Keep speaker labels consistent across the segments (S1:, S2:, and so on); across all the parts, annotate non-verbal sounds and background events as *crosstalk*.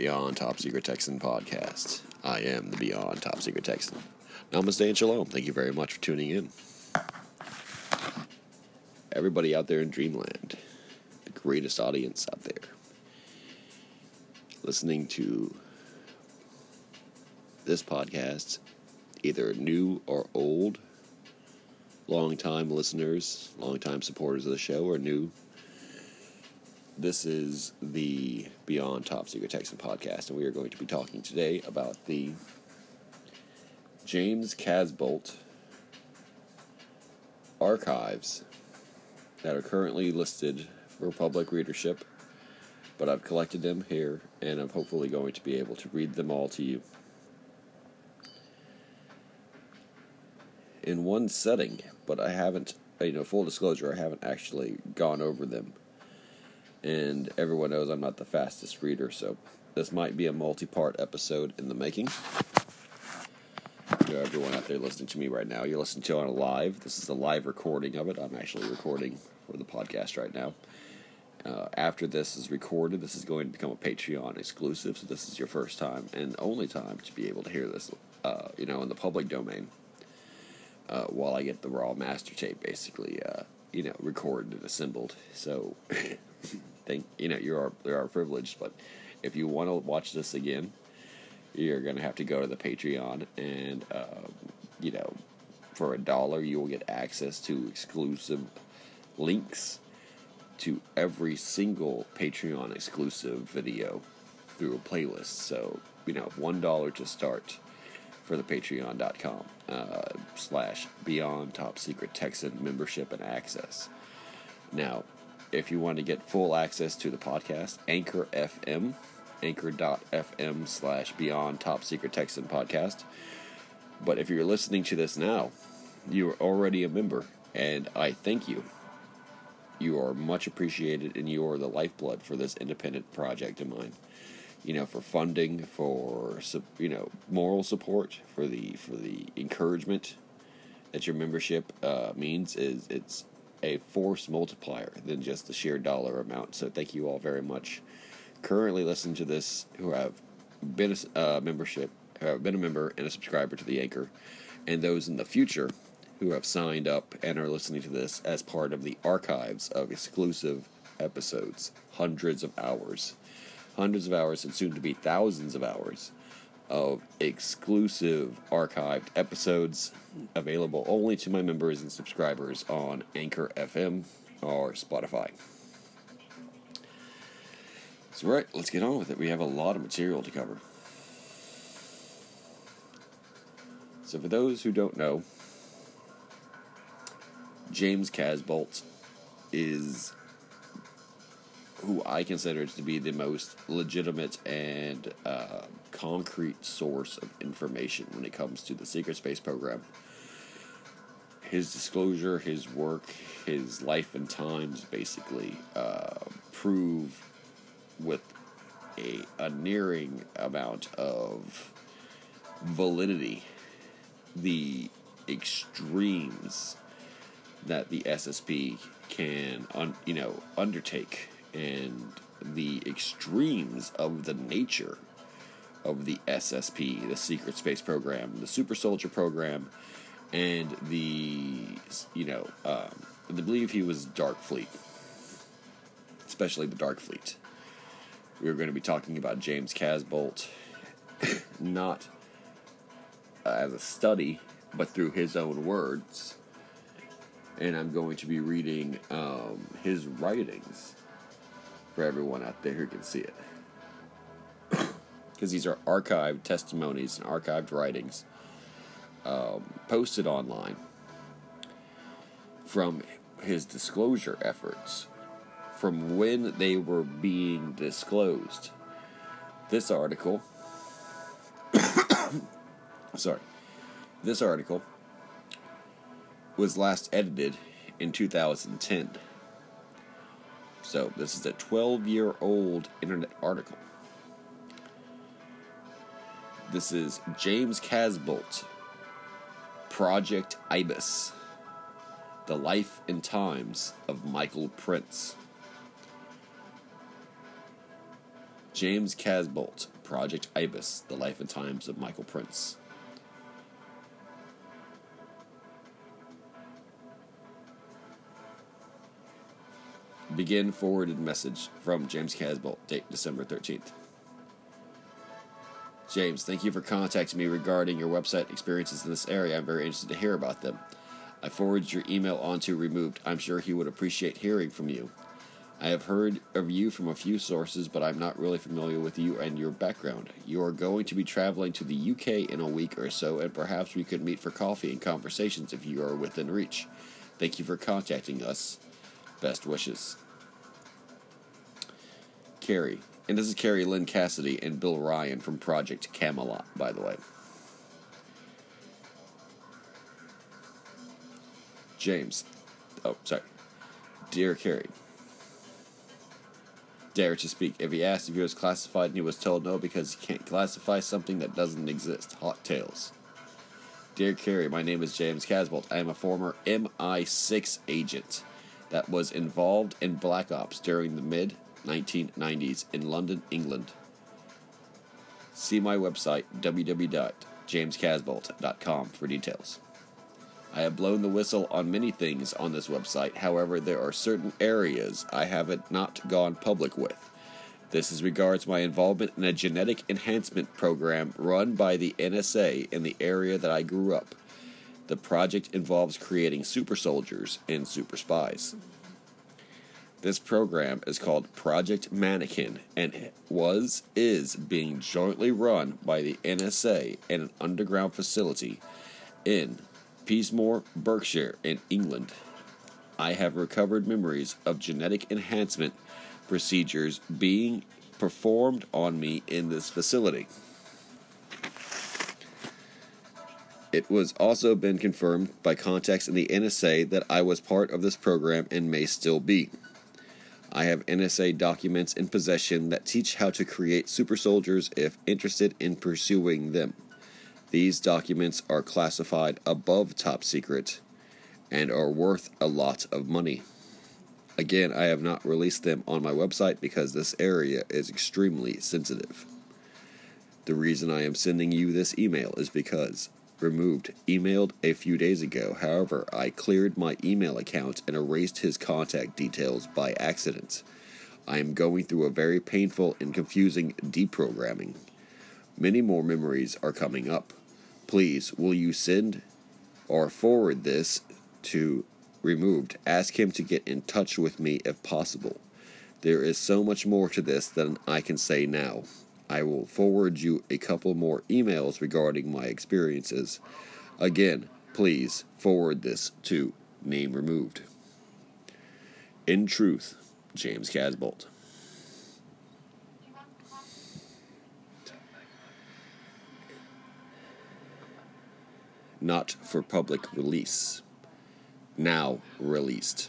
S1: Beyond Top Secret Texan podcast. I am the Beyond Top Secret Texan. Namaste and Shalom. Thank you very much for tuning in. Everybody out there in Dreamland, the greatest audience out there, listening to this podcast, either new or old, long-time listeners, long-time supporters of the show, or new this is the Beyond Top Secret Texan podcast, and we are going to be talking today about the James Casbolt archives that are currently listed for public readership, but I've collected them here, and I'm hopefully going to be able to read them all to you. In one setting, but I haven't, you know, full disclosure, I haven't actually gone over them and everyone knows I'm not the fastest reader, so this might be a multi part episode in the making. Know, everyone out there listening to me right now, you're listening to it on a live. This is a live recording of it. I'm actually recording for the podcast right now. Uh, after this is recorded, this is going to become a Patreon exclusive, so this is your first time and only time to be able to hear this, uh, you know, in the public domain. Uh, while I get the raw master tape, basically, uh, you know, recorded and assembled. So *laughs* think you know you are you are privileged, but if you want to watch this again, you're gonna have to go to the Patreon, and uh, you know, for a dollar, you will get access to exclusive links to every single Patreon exclusive video through a playlist. So you know, one dollar to start for the patreon.com uh, slash beyond top secret texan membership and access now if you want to get full access to the podcast, Anchor FM, anchor.fm slash beyond top secret Texan podcast. But if you're listening to this now, you are already a member, and I thank you. You are much appreciated, and you are the lifeblood for this independent project of mine. You know, for funding, for you know, moral support, for the for the encouragement that your membership uh, means is it's a force multiplier than just the sheer dollar amount. So thank you all very much. Currently listening to this, who have been a uh, membership, have been a member and a subscriber to the Anchor, and those in the future who have signed up and are listening to this as part of the archives of exclusive episodes, hundreds of hours, hundreds of hours, and soon to be thousands of hours of exclusive archived episodes available only to my members and subscribers on Anchor FM or Spotify. So, right, let's get on with it. We have a lot of material to cover. So, for those who don't know, James Casbolt is who I consider to be the most legitimate and uh, concrete source of information when it comes to the secret space program. His disclosure, his work, his life and times basically uh, prove with a, a nearing amount of validity the extremes that the SSP can un, you know undertake and the extremes of the nature of the SSP, the Secret Space Program, the Super Soldier Program, and the you know um, I believe he was Dark Fleet, especially the Dark Fleet. We are going to be talking about James Casbolt, *coughs* not uh, as a study, but through his own words. And I'm going to be reading um, his writings for everyone out there who can see it. *coughs* Because these are archived testimonies and archived writings um, posted online from his disclosure efforts, from when they were being disclosed. This article, *coughs* sorry, this article was last edited in 2010. So, this is a 12 year old internet article. This is James Casbolt, Project Ibis The Life and Times of Michael Prince. James Casbolt, Project Ibis, The Life and Times of Michael Prince. Begin forwarded message from James Casbolt, date December 13th. James, thank you for contacting me regarding your website experiences in this area. I'm very interested to hear about them. I forwarded your email on to Removed. I'm sure he would appreciate hearing from you. I have heard of you from a few sources, but I'm not really familiar with you and your background. You are going to be traveling to the UK in a week or so, and perhaps we could meet for coffee and conversations if you are within reach. Thank you for contacting us. Best wishes. Kerry. And this is Kerry Lynn Cassidy and Bill Ryan from Project Camelot, by the way. James. Oh, sorry. Dear Kerry. Dare to speak. If he asked if he was classified and he was told no because he can't classify something that doesn't exist. Hot Tales. Dear Kerry, my name is James Casbolt. I am a former MI6 agent that was involved in Black Ops during the mid 1990s in London, England. See my website www.jamescasbolt.com for details. I have blown the whistle on many things on this website, however, there are certain areas I haven't not gone public with. This is regards my involvement in a genetic enhancement program run by the NSA in the area that I grew up. The project involves creating super soldiers and super spies. This program is called Project Mannequin and was is being jointly run by the NSA in an underground facility in Peasmore, Berkshire, in England. I have recovered memories of genetic enhancement procedures being performed on me in this facility. It was also been confirmed by contacts in the NSA that I was part of this program and may still be. I have NSA documents in possession that teach how to create super soldiers if interested in pursuing them. These documents are classified above top secret and are worth a lot of money. Again, I have not released them on my website because this area is extremely sensitive. The reason I am sending you this email is because removed emailed a few days ago. However, I cleared my email account and erased his contact details by accident. I am going through a very painful and confusing deprogramming. Many more memories are coming up. Please, will you send or forward this to removed? Ask him to get in touch with me if possible. There is so much more to this than I can say now. I will forward you a couple more emails regarding my experiences. Again, please forward this to name removed. In truth, James Casbolt. not for public release. Now released.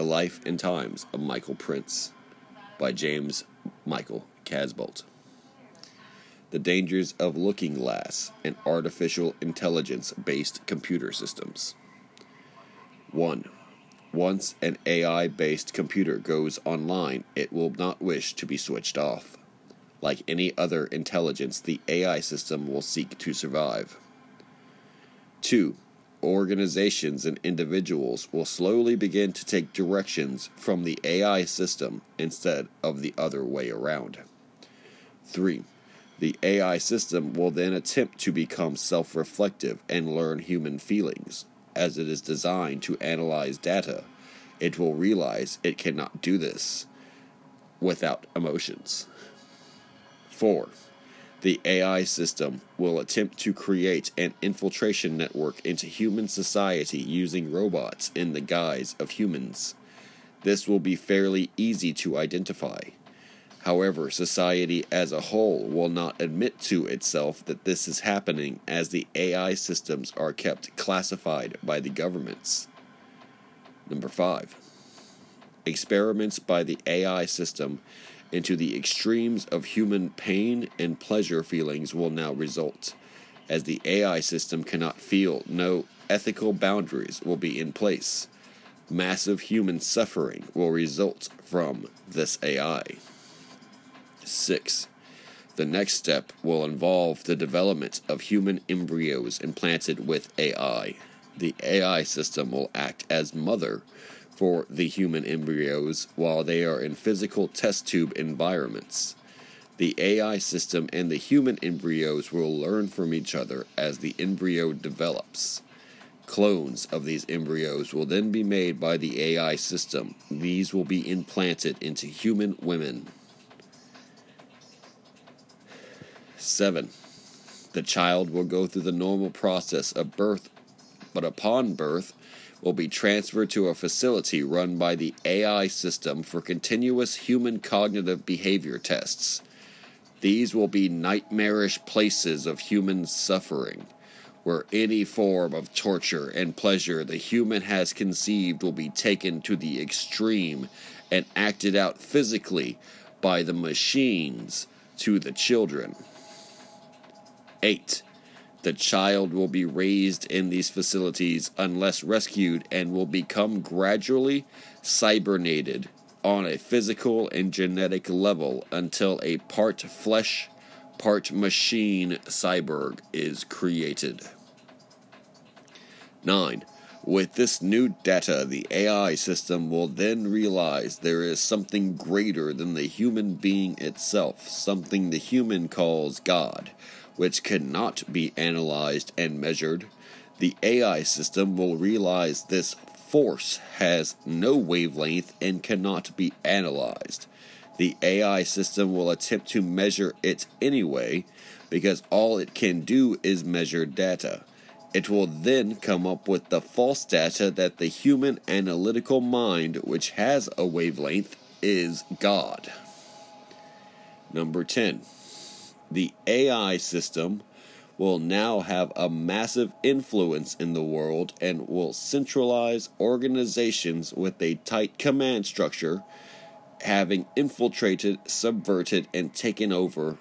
S1: The Life and Times of Michael Prince by James Michael Casbolt. The Dangers of Looking Glass and Artificial Intelligence Based Computer Systems. 1. Once an AI based computer goes online, it will not wish to be switched off. Like any other intelligence, the AI system will seek to survive. 2. Organizations and individuals will slowly begin to take directions from the AI system instead of the other way around. 3. The AI system will then attempt to become self reflective and learn human feelings. As it is designed to analyze data, it will realize it cannot do this without emotions. 4. The AI system will attempt to create an infiltration network into human society using robots in the guise of humans. This will be fairly easy to identify. However, society as a whole will not admit to itself that this is happening as the AI systems are kept classified by the governments. Number 5. Experiments by the AI system into the extremes of human pain and pleasure feelings will now result. As the AI system cannot feel, no ethical boundaries will be in place. Massive human suffering will result from this AI. 6. The next step will involve the development of human embryos implanted with AI. The AI system will act as mother for the human embryos while they are in physical test tube environments. The AI system and the human embryos will learn from each other as the embryo develops. Clones of these embryos will then be made by the AI system. These will be implanted into human women. 7. The child will go through the normal process of birth, but upon birth, will be transferred to a facility run by the AI system for continuous human cognitive behavior tests. These will be nightmarish places of human suffering, where any form of torture and pleasure the human has conceived will be taken to the extreme and acted out physically by the machines to the children. 8. The child will be raised in these facilities unless rescued and will become gradually cybernated on a physical and genetic level until a part flesh, part machine cyborg is created. 9. With this new data, the AI system will then realize there is something greater than the human being itself, something the human calls God which cannot be analyzed and measured, the AI system will realize this force has no wavelength and cannot be analyzed. The AI system will attempt to measure it anyway because all it can do is measure data. It will then come up with the false data that the human analytical mind, which has a wavelength, is God. Number 10 the AI system will now have a massive influence in the world and will centralize organizations with a tight command structure, having infiltrated, subverted, and taken over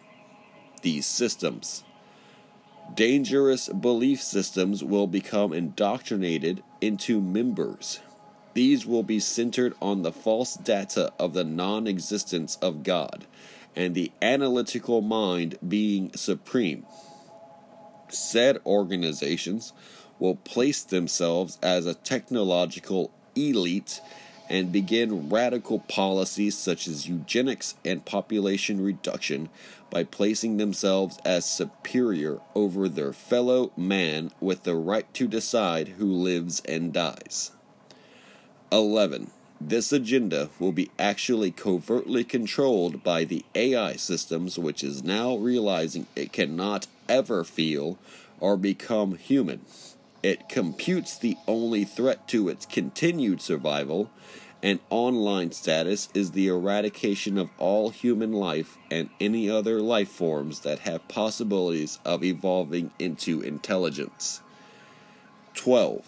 S1: these systems. Dangerous belief systems will become indoctrinated into members. These will be centered on the false data of the non existence of God and the analytical mind being supreme. Said organizations will place themselves as a technological elite and begin radical policies such as eugenics and population reduction by placing themselves as superior over their fellow man with the right to decide who lives and dies. 11. This agenda will be actually covertly controlled by the AI systems, which is now realizing it cannot ever feel or become human. It computes the only threat to its continued survival and online status is the eradication of all human life and any other life forms that have possibilities of evolving into intelligence. 12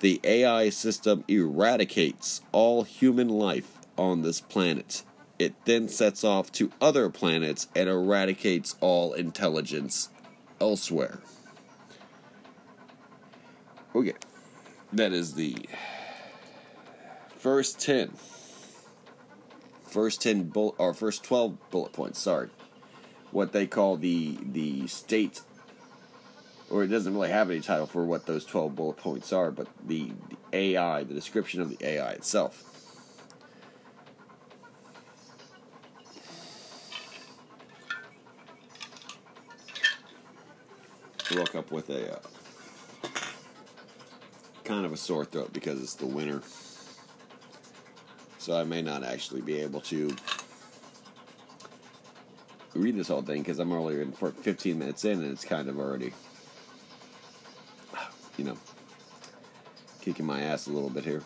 S1: the AI system eradicates all human life on this planet. It then sets off to other planets and eradicates all intelligence elsewhere. Okay, that is the first 10. First 10 bullet, or first 12 bullet points, sorry. What they call the the state or it doesn't really have any title for what those 12 bullet points are, but the, the AI, the description of the AI itself. Woke up with a uh, kind of a sore throat because it's the winter. So I may not actually be able to read this whole thing because I'm only in 15 minutes in and it's kind of already you know, kicking my ass a little bit here.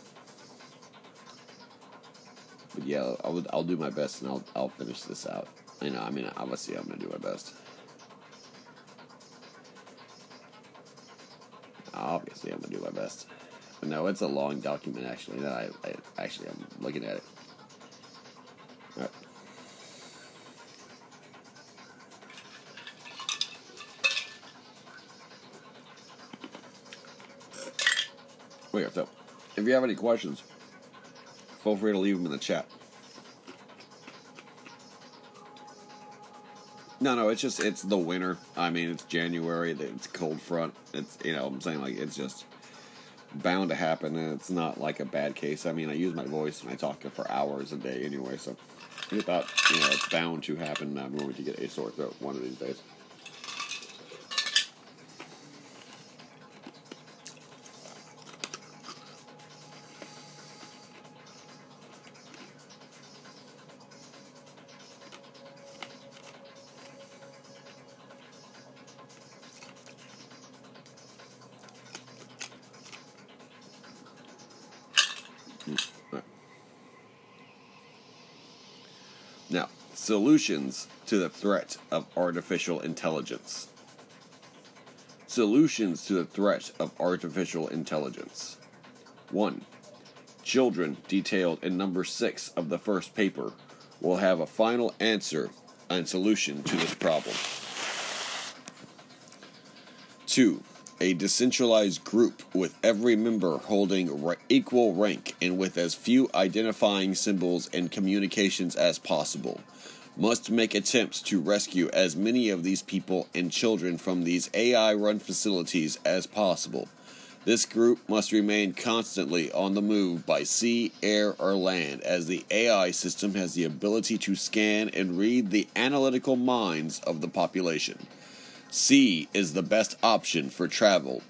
S1: But yeah, I'll, I'll do my best and I'll, I'll finish this out. You know, I mean, obviously, I'm going to do my best. Obviously, I'm going to do my best. But no, it's a long document, actually. No, I, I, actually, I'm looking at it. Okay, so if you have any questions, feel free to leave them in the chat. No, no, it's just it's the winter. I mean, it's January. It's cold front. It's you know I'm saying like it's just bound to happen, and it's not like a bad case. I mean, I use my voice and I talk for hours a day anyway, so it's about you know it's bound to happen. I'm going to get a sore throat one of these days. Solutions to the threat of artificial intelligence. Solutions to the threat of artificial intelligence. 1. Children, detailed in number 6 of the first paper, will have a final answer and solution to this problem. 2 a decentralized group with every member holding equal rank and with as few identifying symbols and communications as possible, must make attempts to rescue as many of these people and children from these AI run facilities as possible. This group must remain constantly on the move by sea, air, or land, as the AI system has the ability to scan and read the analytical minds of the population. Sea is the best option for travel.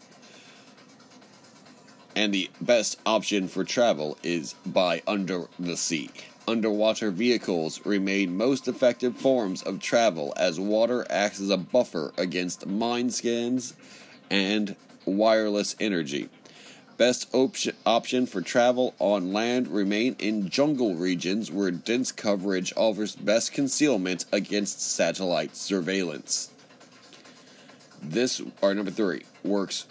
S1: And the best option for travel is by under the sea. Underwater vehicles remain most effective forms of travel as water acts as a buffer against mine scans and wireless energy. Best op- option for travel on land remain in jungle regions where dense coverage offers best concealment against satellite surveillance. This, or number three, works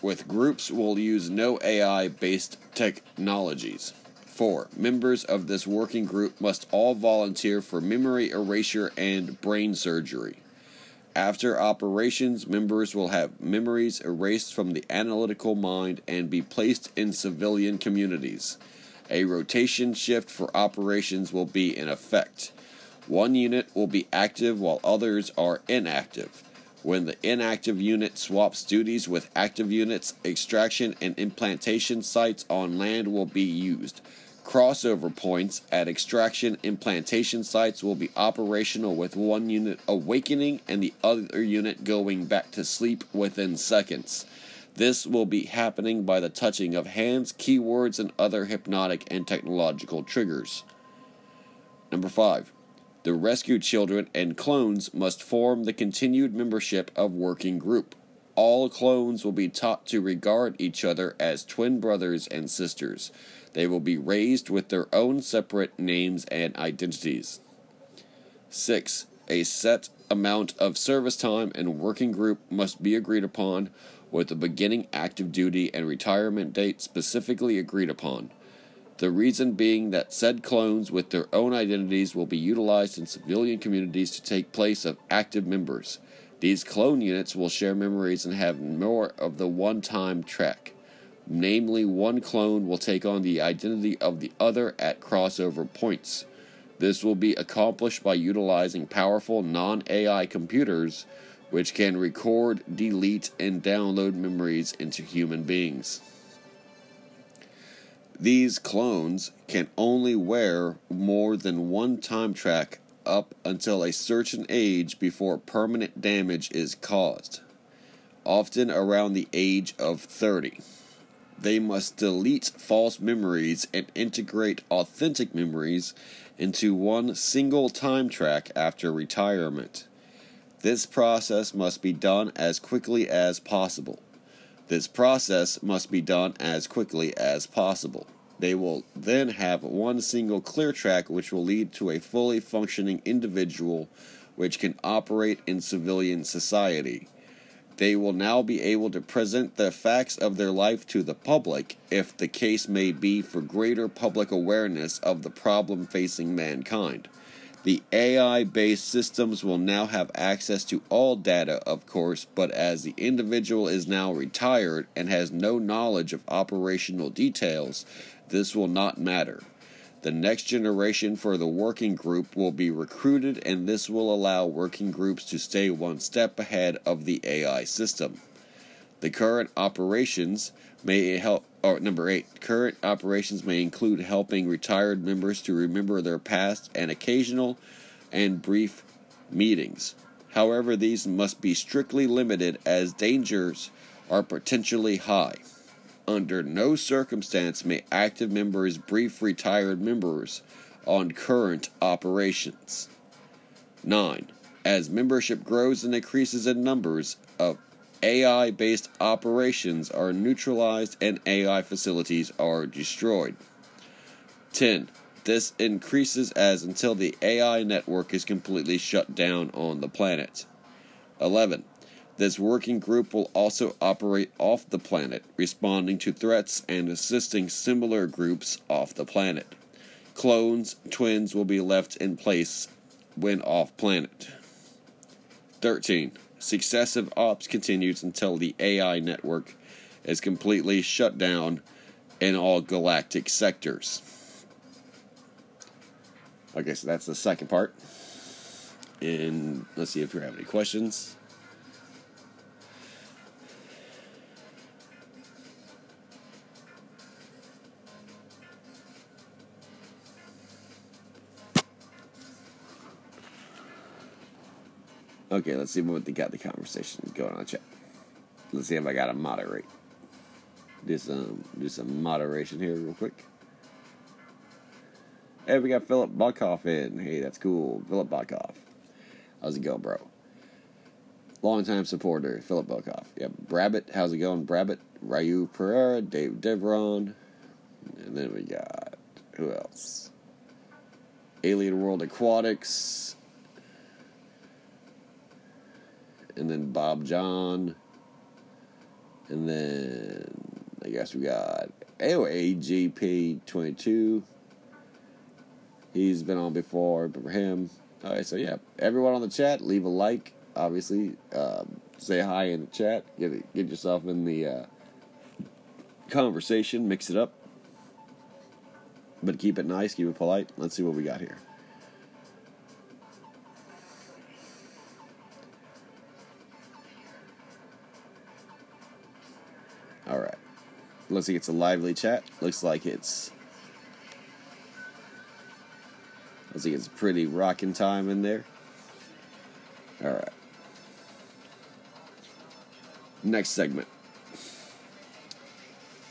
S1: with groups will use no AI based technologies. Four, members of this working group must all volunteer for memory erasure and brain surgery. After operations, members will have memories erased from the analytical mind and be placed in civilian communities. A rotation shift for operations will be in effect. One unit will be active while others are inactive. When the inactive unit swaps duties with active units, extraction and implantation sites on land will be used. Crossover points at extraction implantation sites will be operational with one unit awakening and the other unit going back to sleep within seconds. This will be happening by the touching of hands, keywords, and other hypnotic and technological triggers. Number 5. The rescued children and clones must form the continued membership of working group. All clones will be taught to regard each other as twin brothers and sisters. They will be raised with their own separate names and identities. 6. A set amount of service time and working group must be agreed upon, with the beginning active duty and retirement date specifically agreed upon. The reason being that said clones with their own identities will be utilized in civilian communities to take place of active members. These clone units will share memories and have more of the one time track. Namely, one clone will take on the identity of the other at crossover points. This will be accomplished by utilizing powerful non AI computers which can record, delete, and download memories into human beings. These clones can only wear more than one time track up until a certain age before permanent damage is caused, often around the age of 30. They must delete false memories and integrate authentic memories into one single time track after retirement. This process must be done as quickly as possible. This process must be done as quickly as possible. They will then have one single clear track which will lead to a fully functioning individual which can operate in civilian society. They will now be able to present the facts of their life to the public, if the case may be for greater public awareness of the problem facing mankind. The AI based systems will now have access to all data, of course, but as the individual is now retired and has no knowledge of operational details, this will not matter. The next generation for the working group will be recruited, and this will allow working groups to stay one step ahead of the AI system. The current operations may help. Or number eight, current operations may include helping retired members to remember their past and occasional and brief meetings. However, these must be strictly limited as dangers are potentially high. Under no circumstance may active members brief retired members on current operations. 9. As membership grows and increases in numbers of AI based operations are neutralized and AI facilities are destroyed. 10. This increases as until the AI network is completely shut down on the planet. 11. This working group will also operate off the planet, responding to threats and assisting similar groups off the planet. Clones, twins will be left in place when off planet. 13. Successive ops continues until the AI network is completely shut down in all galactic sectors. Okay, so that's the second part. And let's see if you have any questions. Okay, let's see what they got the conversation going on chat. Let's see if I got to moderate. Do some do some moderation here real quick. Hey, we got Philip Buckhoff in. Hey, that's cool. Philip Buckhoff. How's it going, bro? Longtime supporter, Philip Buckhoff. Yep. Brabbit, how's it going, Brabbit? Ryu Pereira, Dave Devron. And then we got, who else? Alien World Aquatics and then Bob John, and then I guess we got AOAGP22. He's been on before, but for him. All right, so yeah, everyone on the chat, leave a like. Obviously, um, say hi in the chat. Get get yourself in the uh, conversation. Mix it up, but keep it nice, keep it polite. Let's see what we got here. All right. Looks like it's a lively chat. Looks like it's. Looks like it's pretty rocking time in there. All right. Next segment.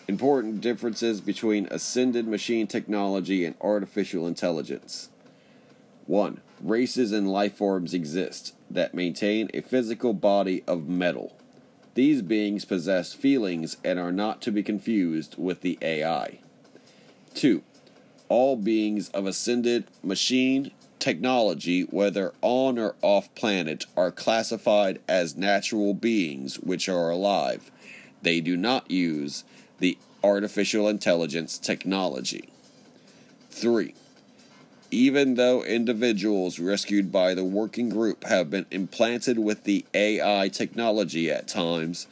S1: Important differences between ascended machine technology and artificial intelligence. 1. Races and life forms exist that maintain a physical body of metal. These beings possess feelings and are not to be confused with the AI. 2. All beings of ascended machine technology, whether on or off planet, are classified as natural beings which are alive. They do not use the artificial intelligence technology. 3 even though individuals rescued by the working group have been implanted with the AI technology at times,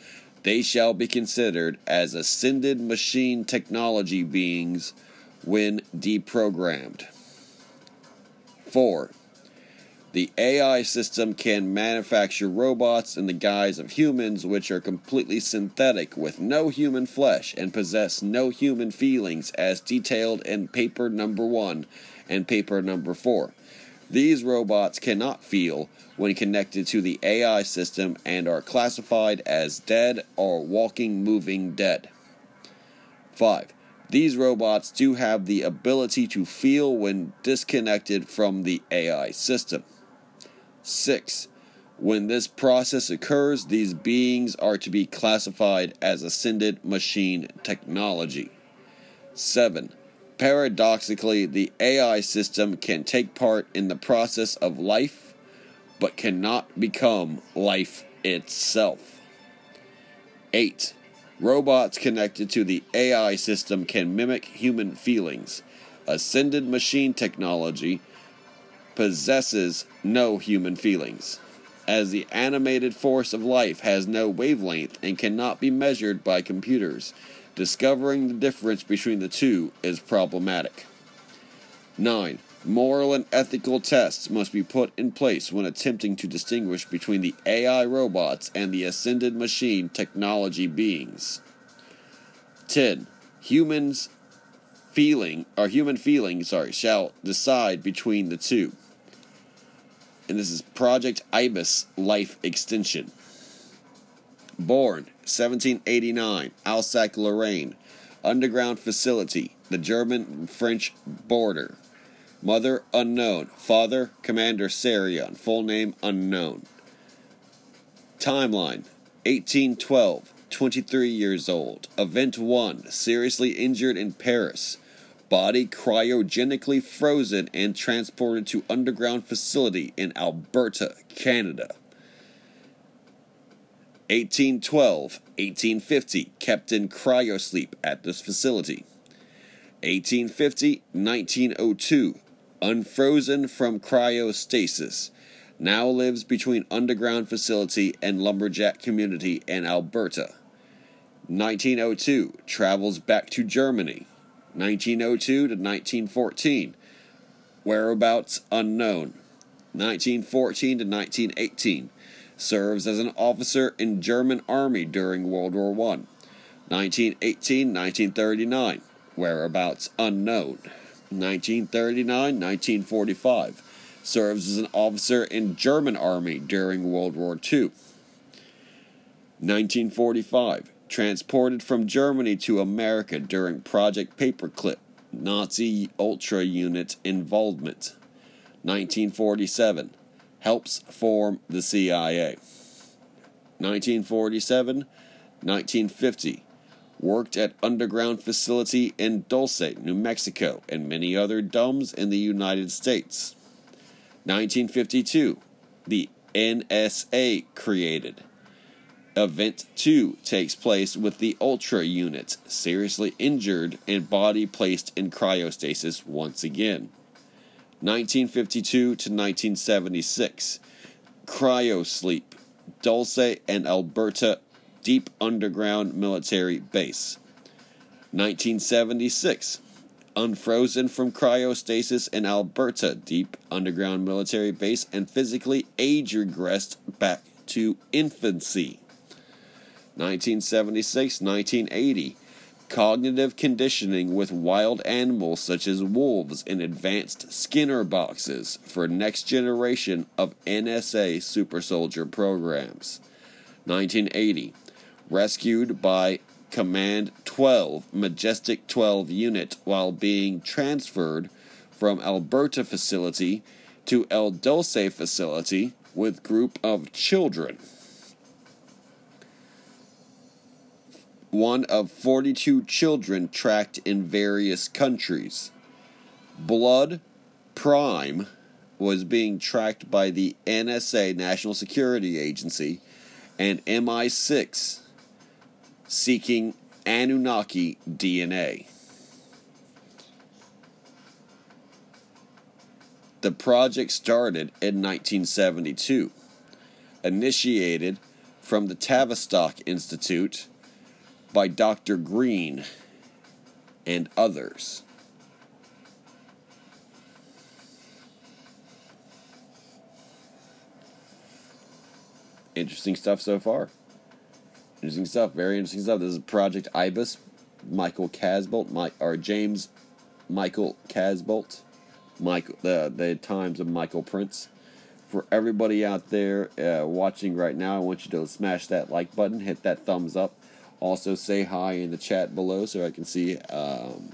S1: they shall be considered as ascended machine technology beings when deprogrammed. 4. The AI system can manufacture robots in the guise of humans, which are completely synthetic with no human flesh and possess no human feelings, as detailed in paper number one and paper number four. These robots cannot feel when connected to the AI system and are classified as dead or walking moving dead. 5. These robots do have the ability to feel when disconnected from the AI system. 6. When this process occurs, these beings are to be classified as ascended machine technology. 7. Paradoxically, the AI system can take part in the process of life, but cannot become life itself. 8. Robots connected to the AI system can mimic human feelings. Ascended machine technology possesses no human feelings, as the animated force of life has no wavelength and cannot be measured by computers. Discovering the difference between the two is problematic. 9. Moral and ethical tests must be put in place when attempting to distinguish between the AI robots and the ascended machine technology beings. 10. Humans feeling or human feeling, sorry, shall decide between the two. And this is Project Ibis Life Extension. Born 1789, Alsace, Lorraine. Underground facility, the German French border. Mother unknown. Father Commander Sarion. Full name unknown. Timeline 1812. 23 years old. Event 1. Seriously injured in Paris. Body cryogenically frozen and transported to underground facility in Alberta, Canada. 1812, 1850, kept in cryosleep at this facility. 1850, 1902, unfrozen from cryostasis. Now lives between underground facility and lumberjack community in Alberta. 1902, travels back to Germany. 1902 to 1914, whereabouts unknown. 1914 to 1918, serves as an officer in German army during World War I. 1918 1939, whereabouts unknown. 1939 1945, serves as an officer in German army during World War II. 1945, transported from Germany to America during Project Paperclip, Nazi Ultra Unit involvement. 1947, helps form the CIA. 1947 1950, worked at underground facility in Dulce, New Mexico, and many other domes in the United States. 1952, the NSA created. Event 2 takes place with the Ultra unit, seriously injured and body placed in cryostasis once again. 1952 to 1976, Cryosleep, Dulce and Alberta Deep Underground Military Base. 1976, unfrozen from cryostasis in Alberta Deep Underground Military Base and physically age regressed back to infancy. 1976 1980 cognitive conditioning with wild animals such as wolves in advanced Skinner boxes for next generation of NSA super soldier programs. 1980 rescued by Command 12 Majestic 12 unit while being transferred from Alberta facility to El Dulce facility with group of children. One of 42 children tracked in various countries. Blood Prime was being tracked by the NSA, National Security Agency, and MI6 seeking Anunnaki DNA. The project started in 1972, initiated from the Tavistock Institute by Dr. Green and others. Interesting stuff so far. Interesting stuff, very interesting stuff. This is Project Ibis, Michael Casbolt, Mike, or James Michael Casbolt, Michael, the times of Michael Prince. For everybody out there uh, watching right now, I want you to smash that like button, hit that thumbs up, also, say hi in the chat below so I can see, um,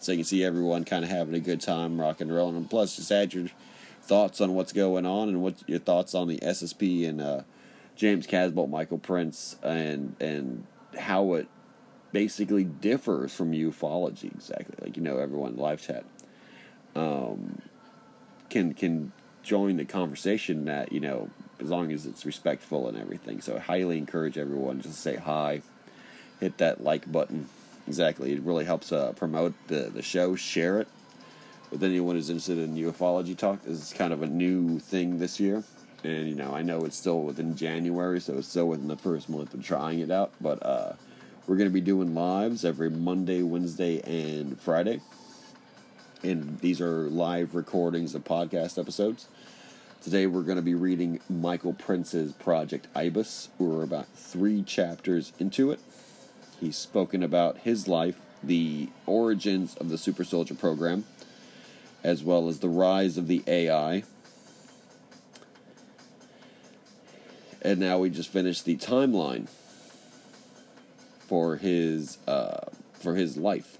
S1: so you can see everyone kind of having a good time, rock and rolling. And plus, just add your thoughts on what's going on and what your thoughts on the SSP and uh, James Casbolt, Michael Prince, and and how it basically differs from ufology exactly. Like you know, everyone live chat um, can can join the conversation that you know as long as it's respectful and everything. So I highly encourage everyone just to say hi hit that like button. Exactly. It really helps uh, promote the, the show. Share it with anyone who's interested in ufology talk. This is kind of a new thing this year. And, you know, I know it's still within January, so it's still within the first month of trying it out. But uh, we're going to be doing lives every Monday, Wednesday, and Friday. and these are live recordings of podcast episodes. Today we're going to be reading Michael Prince's Project Ibis. We're about three chapters into it. He's spoken about his life, the origins of the Super Soldier program, as well as the rise of the AI. And now we just finished the timeline for his uh, for his life.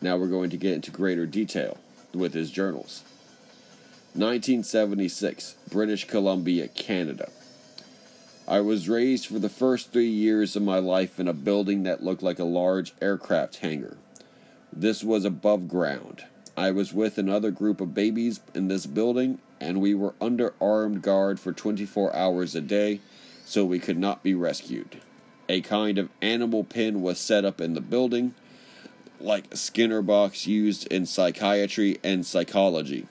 S1: Now we're going to get into greater detail with his journals. 1976, British Columbia, Canada. I was raised for the first three years of my life in a building that looked like a large aircraft hangar. This was above ground. I was with another group of babies in this building, and we were under armed guard for 24 hours a day, so we could not be rescued. A kind of animal pen was set up in the building like Skinner box used in psychiatry and psychology.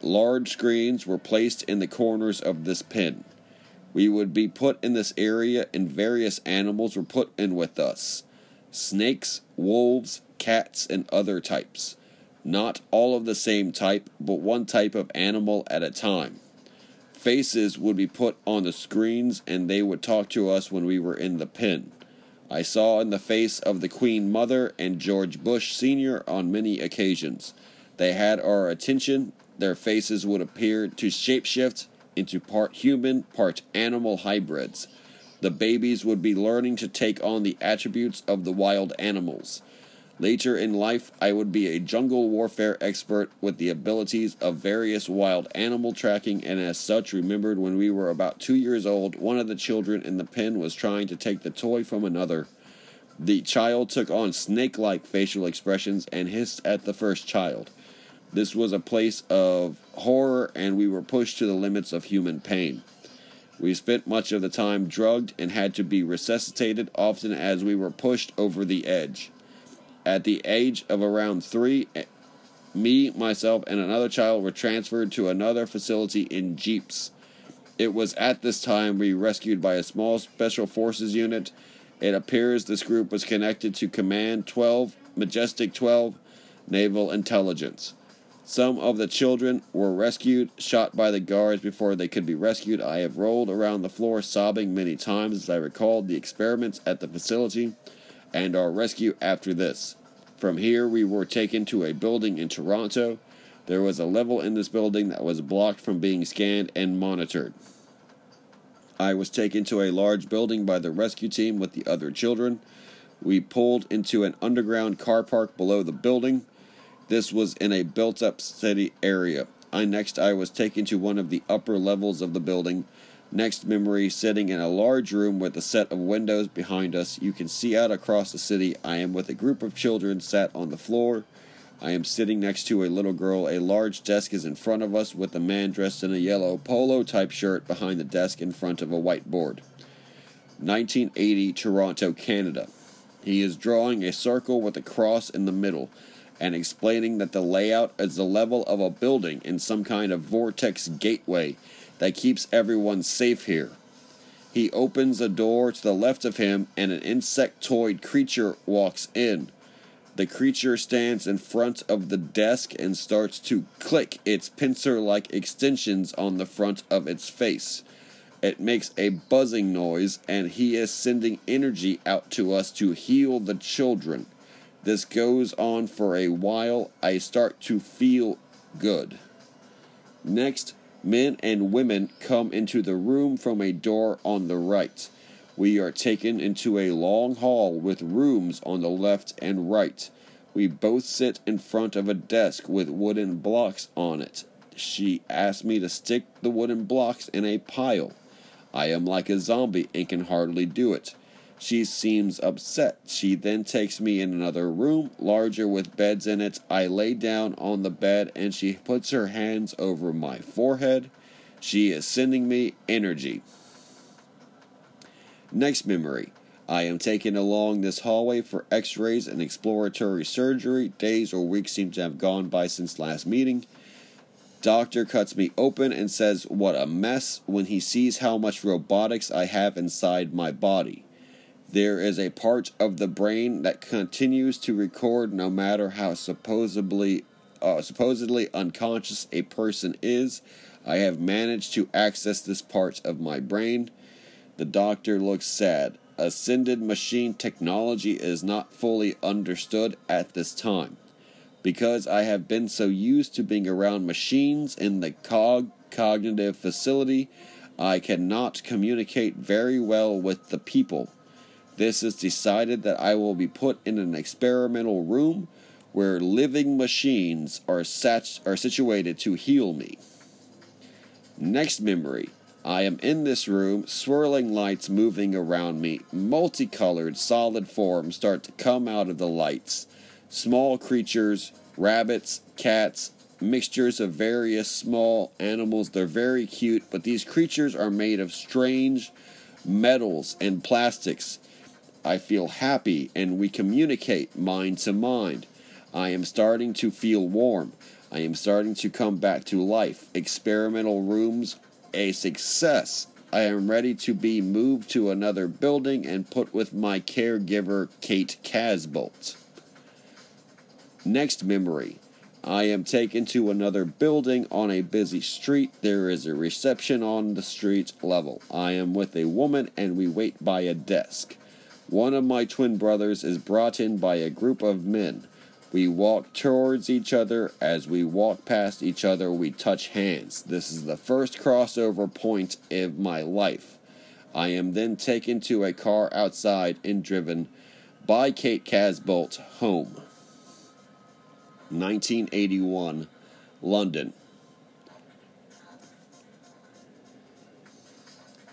S1: Large screens were placed in the corners of this pen. We would be put in this area, and various animals were put in with us snakes, wolves, cats, and other types. Not all of the same type, but one type of animal at a time. Faces would be put on the screens, and they would talk to us when we were in the pen. I saw in the face of the Queen Mother and George Bush Sr. on many occasions. They had our attention. Their faces would appear to shapeshift into part human, part animal hybrids. The babies would be learning to take on the attributes of the wild animals. Later in life, I would be a jungle warfare expert with the abilities of various wild animal tracking, and as such, remembered when we were about two years old, one of the children in the pen was trying to take the toy from another. The child took on snake like facial expressions and hissed at the first child. This was a place of horror, and we were pushed to the limits of human pain. We spent much of the time drugged and had to be resuscitated, often as we were pushed over the edge. At the age of around three, eh, me, myself, and another child were transferred to another facility in Jeeps. It was at this time we rescued by a small special forces unit. It appears this group was connected to Command 12, Majestic 12, Naval Intelligence. Some of the children were rescued, shot by the guards before they could be rescued. I have rolled around the floor sobbing many times as I recalled the experiments at the facility and our rescue after this. From here, we were taken to a building in Toronto. There was a level in this building that was blocked from being scanned and monitored. I was taken to a large building by the rescue team with the other children. We pulled into an underground car park below the building. This was in a built up city area. I next I was taken to one of the upper levels of the building Next memory, sitting in a large room with a set of windows behind us. You can see out across the city. I am with a group of children sat on the floor. I am sitting next to a little girl. A large desk is in front of us with a man dressed in a yellow polo type shirt behind the desk in front of a whiteboard. 1980 Toronto, Canada. He is drawing a circle with a cross in the middle and explaining that the layout is the level of a building in some kind of vortex gateway that keeps everyone safe here. He opens a door to the left of him, and an insectoid creature walks in. The creature stands in front of the desk and starts to click its pincer like extensions on the front of its face. It makes a buzzing noise, and he is sending energy out to us to heal the children. This goes on for a while. I start to feel good. Next, Men and women come into the room from a door on the right. We are taken into a long hall with rooms on the left and right. We both sit in front of a desk with wooden blocks on it. She asks me to stick the wooden blocks in a pile. I am like a zombie and can hardly do it. She seems upset. She then takes me in another room, larger with beds in it. I lay down on the bed and she puts her hands over my forehead. She is sending me energy. Next memory. I am taken along this hallway for x rays and exploratory surgery. Days or weeks seem to have gone by since last meeting. Doctor cuts me open and says, What a mess, when he sees how much robotics I have inside my body. There is a part of the brain that continues to record no matter how supposedly uh, supposedly unconscious a person is. I have managed to access this part of my brain. The doctor looks sad. Ascended machine technology is not fully understood at this time. Because I have been so used to being around machines in the cog cognitive facility, I cannot communicate very well with the people. This is decided that I will be put in an experimental room where living machines are, sat- are situated to heal me. Next memory. I am in this room, swirling lights moving around me. Multicolored solid forms start to come out of the lights. Small creatures, rabbits, cats, mixtures of various small animals. They're very cute, but these creatures are made of strange metals and plastics. I feel happy and we communicate mind to mind. I am starting to feel warm. I am starting to come back to life. Experimental rooms, a success. I am ready to be moved to another building and put with my caregiver, Kate Casbolt. Next memory. I am taken to another building on a busy street. There is a reception on the street level. I am with a woman and we wait by a desk. One of my twin brothers is brought in by a group of men. We walk towards each other. As we walk past each other, we touch hands. This is the first crossover point of my life. I am then taken to a car outside and driven by Kate Casbolt home. 1981, London.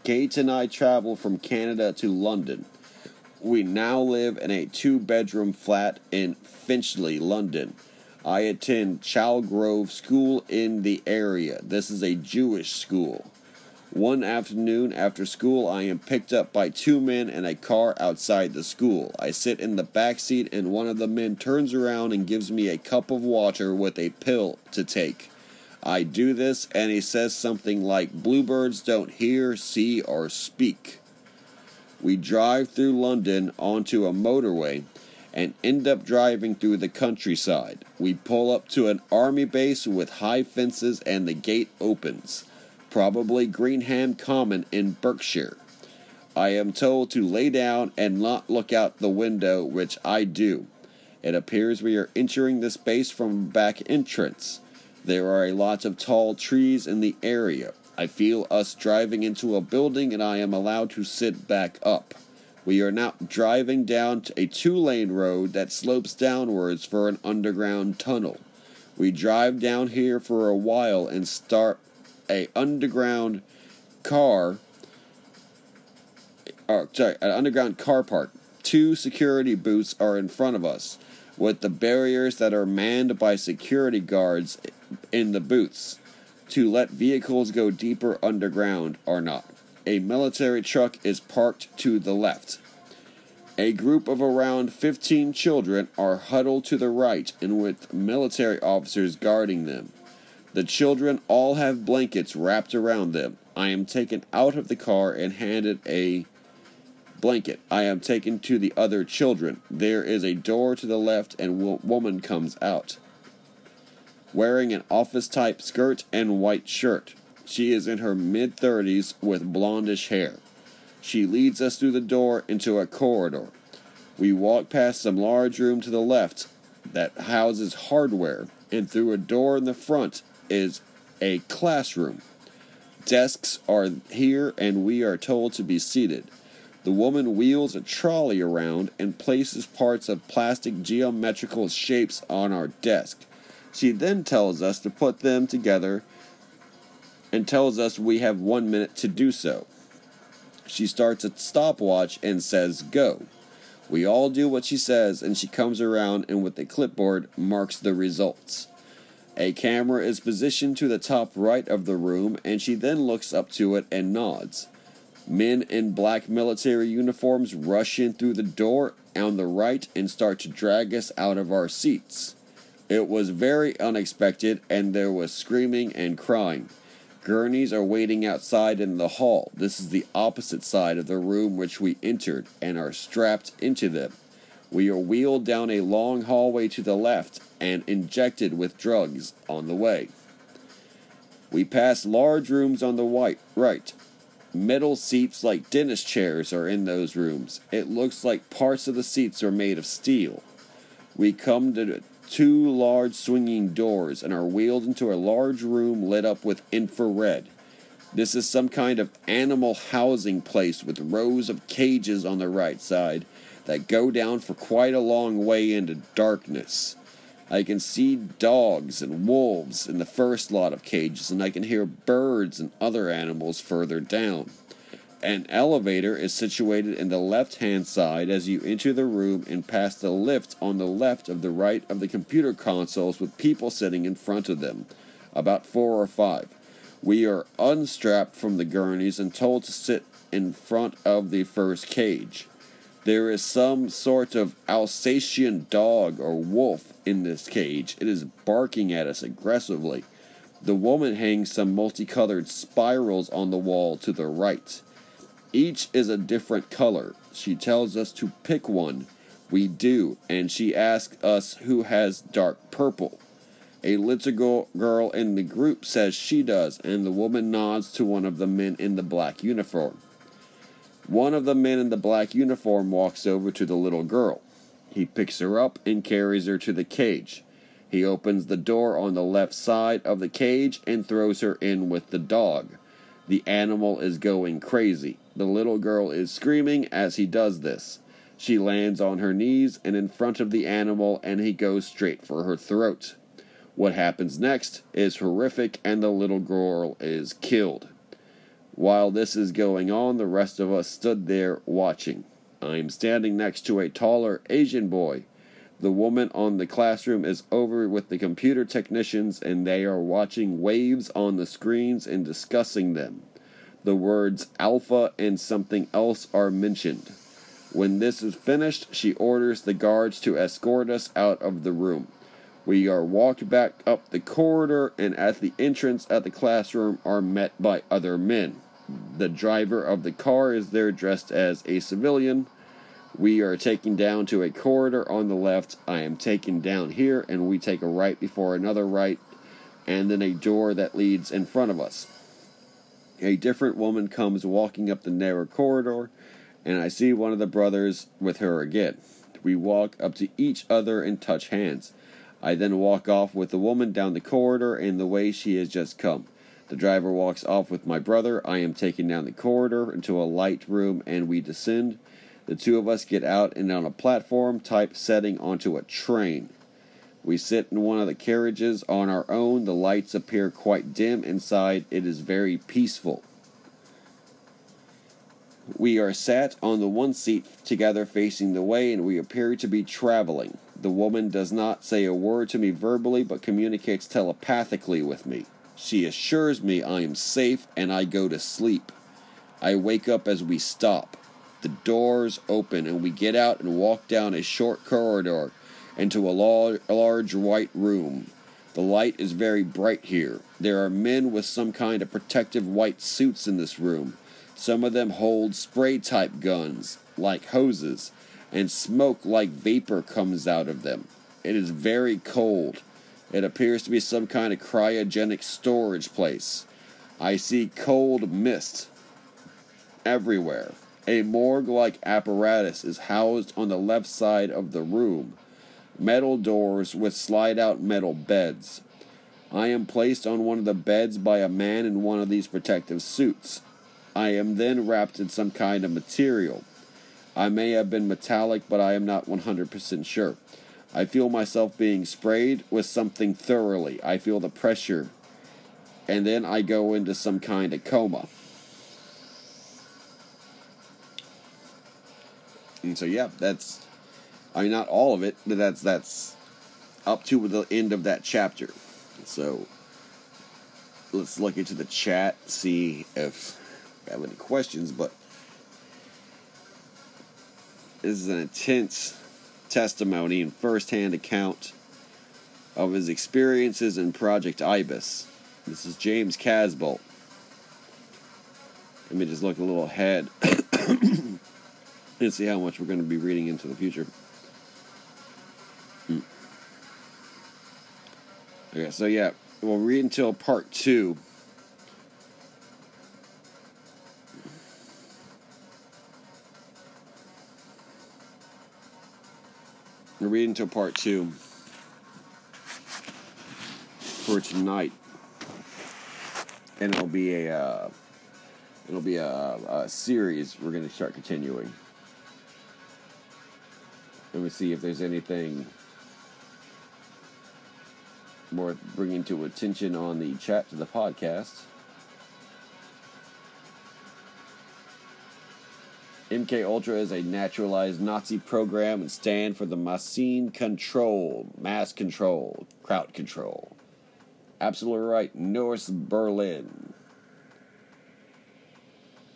S1: Kate and I travel from Canada to London. We now live in a two bedroom flat in Finchley, London. I attend Chalgrove School in the area. This is a Jewish school. One afternoon after school, I am picked up by two men in a car outside the school. I sit in the back seat, and one of the men turns around and gives me a cup of water with a pill to take. I do this, and he says something like, Bluebirds don't hear, see, or speak. We drive through London onto a motorway and end up driving through the countryside. We pull up to an army base with high fences and the gate opens, probably Greenham Common in Berkshire. I am told to lay down and not look out the window, which I do. It appears we are entering this base from back entrance. There are a lot of tall trees in the area. I feel us driving into a building and I am allowed to sit back up. We are now driving down a two lane road that slopes downwards for an underground tunnel. We drive down here for a while and start a underground car or sorry, an underground car park. Two security booths are in front of us, with the barriers that are manned by security guards in the booths to let vehicles go deeper underground or not. A military truck is parked to the left. A group of around 15 children are huddled to the right and with military officers guarding them. The children all have blankets wrapped around them. I am taken out of the car and handed a blanket. I am taken to the other children. There is a door to the left, and a woman comes out wearing an office type skirt and white shirt. She is in her mid 30s with blondish hair. She leads us through the door into a corridor. We walk past some large room to the left that houses hardware, and through a door in the front is a classroom. Desks are here, and we are told to be seated. The woman wheels a trolley around and places parts of plastic geometrical shapes on our desk. She then tells us to put them together and tells us we have one minute to do so. She starts a stopwatch and says, Go. We all do what she says, and she comes around and with a clipboard marks the results. A camera is positioned to the top right of the room, and she then looks up to it and nods. Men in black military uniforms rush in through the door on the right and start to drag us out of our seats. It was very unexpected, and there was screaming and crying. Gurneys are waiting outside in the hall. This is the opposite side of the room which we entered and are strapped into them. We are wheeled down a long hallway to the left and injected with drugs on the way. We pass large rooms on the white, right. Metal seats like dentist chairs are in those rooms. It looks like parts of the seats are made of steel. We come to two large swinging doors and are wheeled into a large room lit up with infrared. This is some kind of animal housing place with rows of cages on the right side that go down for quite a long way into darkness. I can see dogs and wolves in the first lot of cages, and I can hear birds and other animals further down. An elevator is situated in the left hand side as you enter the room and pass the lift on the left of the right of the computer consoles with people sitting in front of them, about four or five. We are unstrapped from the gurneys and told to sit in front of the first cage. There is some sort of Alsatian dog or wolf in this cage. It is barking at us aggressively. The woman hangs some multicolored spirals on the wall to the right. Each is a different color. She tells us to pick one. We do, and she asks us who has dark purple. A little girl in the group says she does, and the woman nods to one of the men in the black uniform. One of the men in the black uniform walks over to the little girl. He picks her up and carries her to the cage. He opens the door on the left side of the cage and throws her in with the dog. The animal is going crazy. The little girl is screaming as he does this. She lands on her knees and in front of the animal, and he goes straight for her throat. What happens next is horrific, and the little girl is killed. While this is going on, the rest of us stood there watching. I'm standing next to a taller Asian boy. The woman on the classroom is over with the computer technicians and they are watching waves on the screens and discussing them. The words alpha and something else are mentioned. When this is finished, she orders the guards to escort us out of the room. We are walked back up the corridor and at the entrance at the classroom are met by other men. The driver of the car is there dressed as a civilian. We are taken down to a corridor on the left. I am taken down here, and we take a right before another right, and then a door that leads in front of us. A different woman comes walking up the narrow corridor, and I see one of the brothers with her again. We walk up to each other and touch hands. I then walk off with the woman down the corridor in the way she has just come. The driver walks off with my brother. I am taken down the corridor into a light room and we descend. The two of us get out and on a platform type setting onto a train. We sit in one of the carriages on our own. The lights appear quite dim inside. It is very peaceful. We are sat on the one seat together facing the way, and we appear to be traveling. The woman does not say a word to me verbally, but communicates telepathically with me. She assures me I am safe and I go to sleep. I wake up as we stop. The doors open and we get out and walk down a short corridor into a, large, large white room. The light is very bright here. There are men with some kind of protective white suits in this room. Some of them hold spray type guns, like hoses, and smoke like vapor comes out of them. It is very cold. It appears to be some kind of cryogenic storage place. I see cold mist everywhere. A morgue like apparatus is housed on the left side of the room. Metal doors with slide out metal beds. I am placed on one of the beds by a man in one of these protective suits. I am then wrapped in some kind of material. I may have been metallic, but I am not 100% sure. I feel myself being sprayed with something thoroughly. I feel the pressure. And then I go into some kind of coma. And so yeah, that's I mean not all of it, but that's that's up to the end of that chapter. So let's look into the chat, see if we have any questions, but this is an intense testimony and firsthand account of his experiences in Project Ibis. This is James Casbolt. Let me just look a little ahead *coughs* and see how much we're going to be reading into the future. Okay, so yeah, we'll read until part two. We'll read until part two for tonight, and it'll be a uh, it'll be a, a series we're going to start continuing. Let me see if there's anything more bringing to attention on the chat to the podcast. MK Ultra is a naturalized Nazi program and stand for the Massine control, mass control, crowd control. Absolutely right, North Berlin.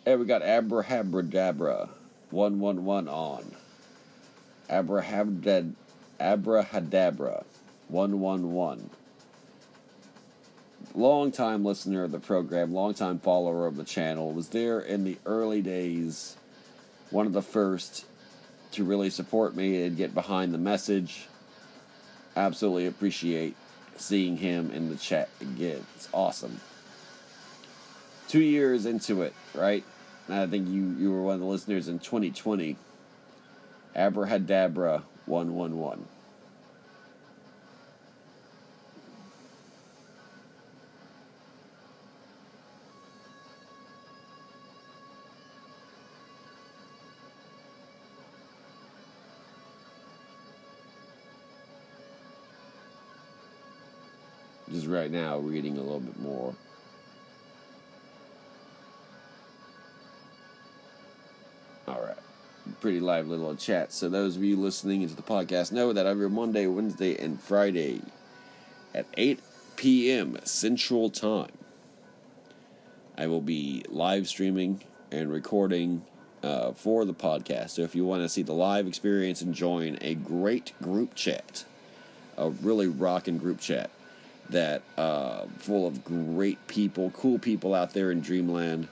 S1: Hey, we got Abrahabradabra 111 on. Abrahabdad, Abrahadabra 111 longtime listener of the program, longtime follower of the channel, was there in the early days, one of the first to really support me and get behind the message. Absolutely appreciate seeing him in the chat again. It's awesome. Two years into it, right? I think you, you were one of the listeners in 2020. Abrahadabra 111. Right now reading a little bit more. All right. Pretty lively little chat. So, those of you listening into the podcast know that every Monday, Wednesday, and Friday at 8 p.m. Central Time, I will be live streaming and recording uh, for the podcast. So, if you want to see the live experience and join a great group chat, a really rocking group chat, that uh, full of great people, cool people out there in Dreamland,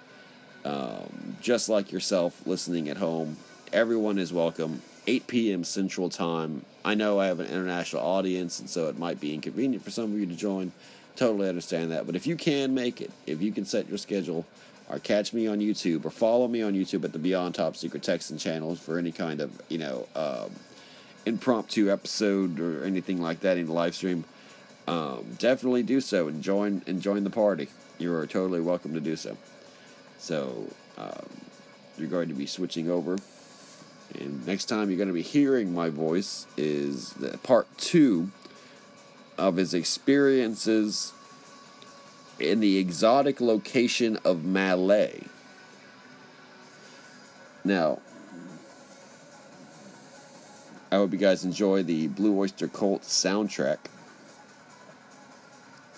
S1: um, just like yourself listening at home. Everyone is welcome. 8 p.m. Central Time. I know I have an international audience, and so it might be inconvenient for some of you to join. Totally understand that. But if you can make it, if you can set your schedule, or catch me on YouTube, or follow me on YouTube at the Beyond Top Secret Texan channel for any kind of, you know, um, impromptu episode or anything like that in the live stream um, definitely do so and join and join the party. You are totally welcome to do so. So um, you're going to be switching over, and next time you're going to be hearing my voice is the part two of his experiences in the exotic location of Malay. Now, I hope you guys enjoy the Blue Oyster Cult soundtrack.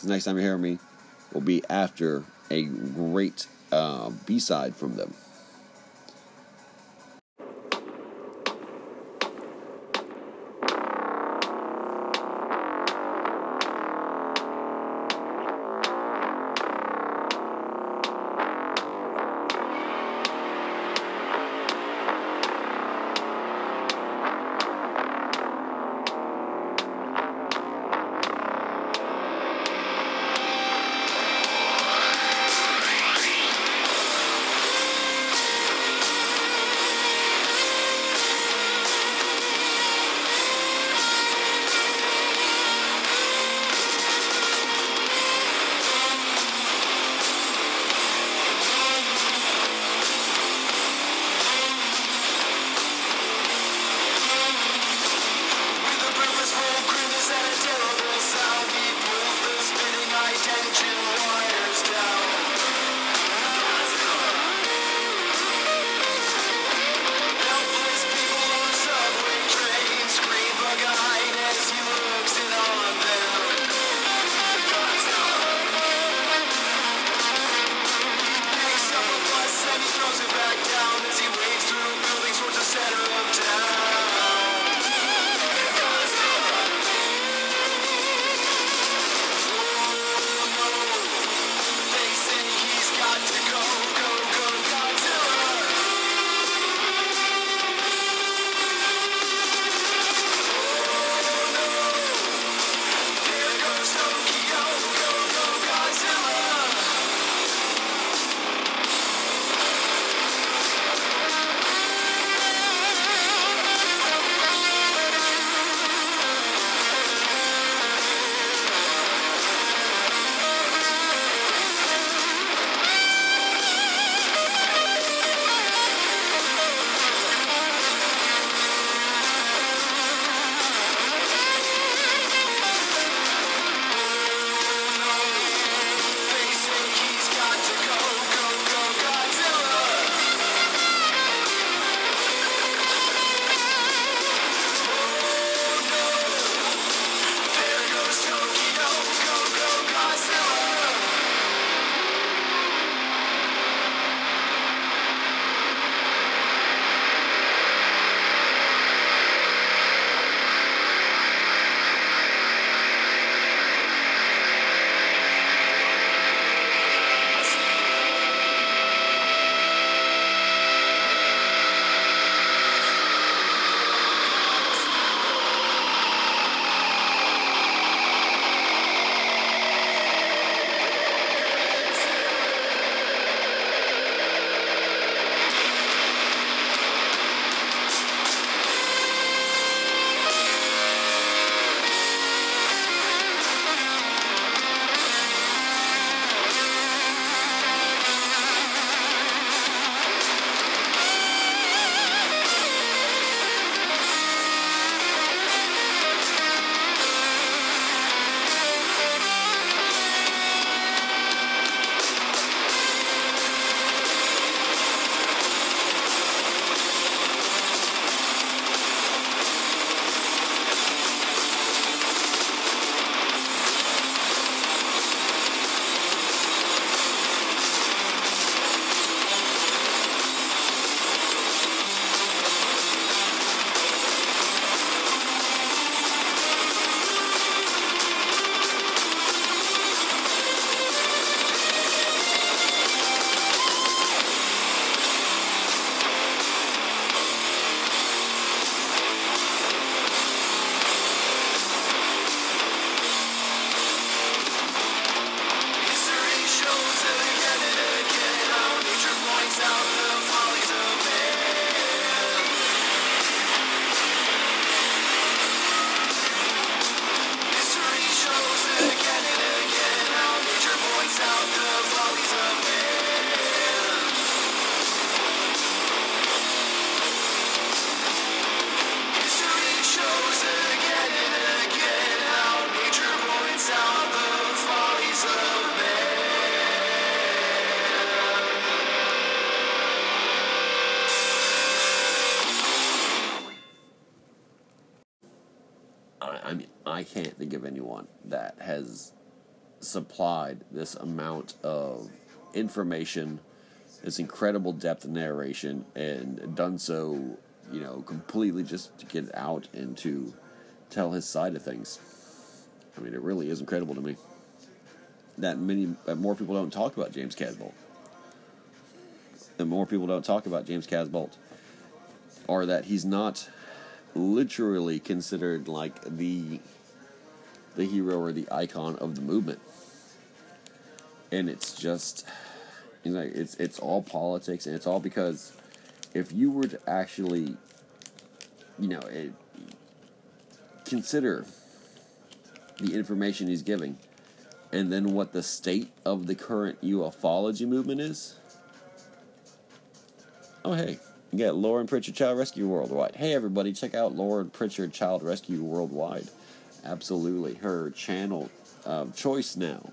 S1: The next time you hear me will be after a great uh, B side from them. Can't think of anyone that has supplied this amount of information, this incredible depth of narration, and done so, you know, completely just to get out and to tell his side of things. I mean, it really is incredible to me that many that more people don't talk about James Casbolt. That more people don't talk about James Casbolt, or that he's not literally considered like the the hero or the icon of the movement. And it's just you know, it's it's all politics and it's all because if you were to actually you know, it, consider the information he's giving and then what the state of the current ufology movement is. Oh, hey, you got Lauren Pritchard Child Rescue Worldwide. Hey, everybody, check out Lauren Pritchard Child Rescue Worldwide. Absolutely, her channel of choice now.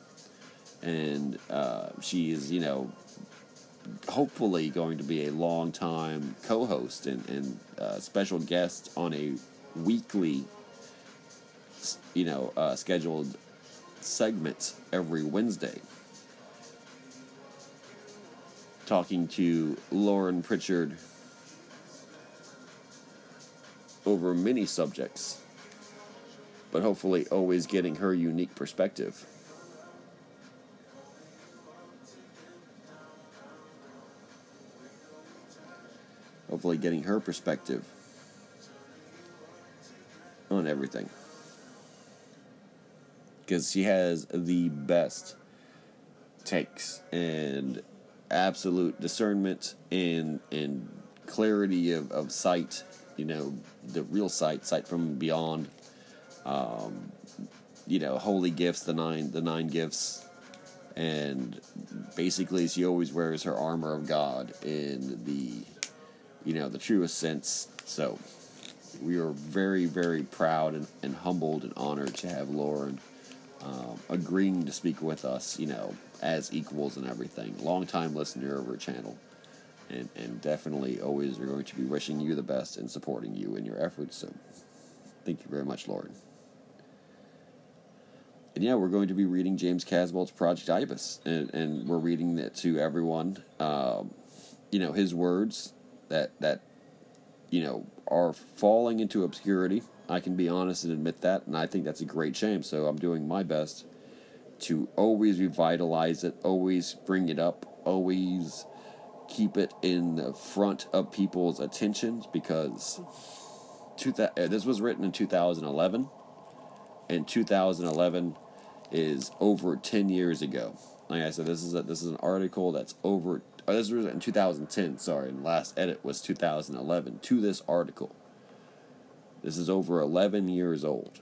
S1: And uh, she is, you know, hopefully going to be a long time co host and, and uh, special guest on a weekly, you know, uh, scheduled segment every Wednesday. Talking to Lauren Pritchard over many subjects, but hopefully always getting her unique perspective. Hopefully, getting her perspective on everything because she has the best takes and absolute discernment and and clarity of, of sight you know the real sight sight from beyond um, you know holy gifts the nine the nine gifts and basically she always wears her armor of god in the you know the truest sense so we are very very proud and, and humbled and honored to have lauren um, agreeing to speak with us, you know, as equals and everything. Long time listener of our channel. And, and definitely always are going to be wishing you the best and supporting you in your efforts. So thank you very much, Lauren. And yeah, we're going to be reading James Casbolt's Project Ibis, and, and we're reading it to everyone. Um, you know, his words that that you know are falling into obscurity I can be honest and admit that, and I think that's a great shame. So I'm doing my best to always revitalize it, always bring it up, always keep it in the front of people's attentions because two uh, this was written in 2011, and 2011 is over 10 years ago. Like I said, this is a, this is an article that's over. Oh, this was in 2010. Sorry, and last edit was 2011 to this article. This is over 11 years old.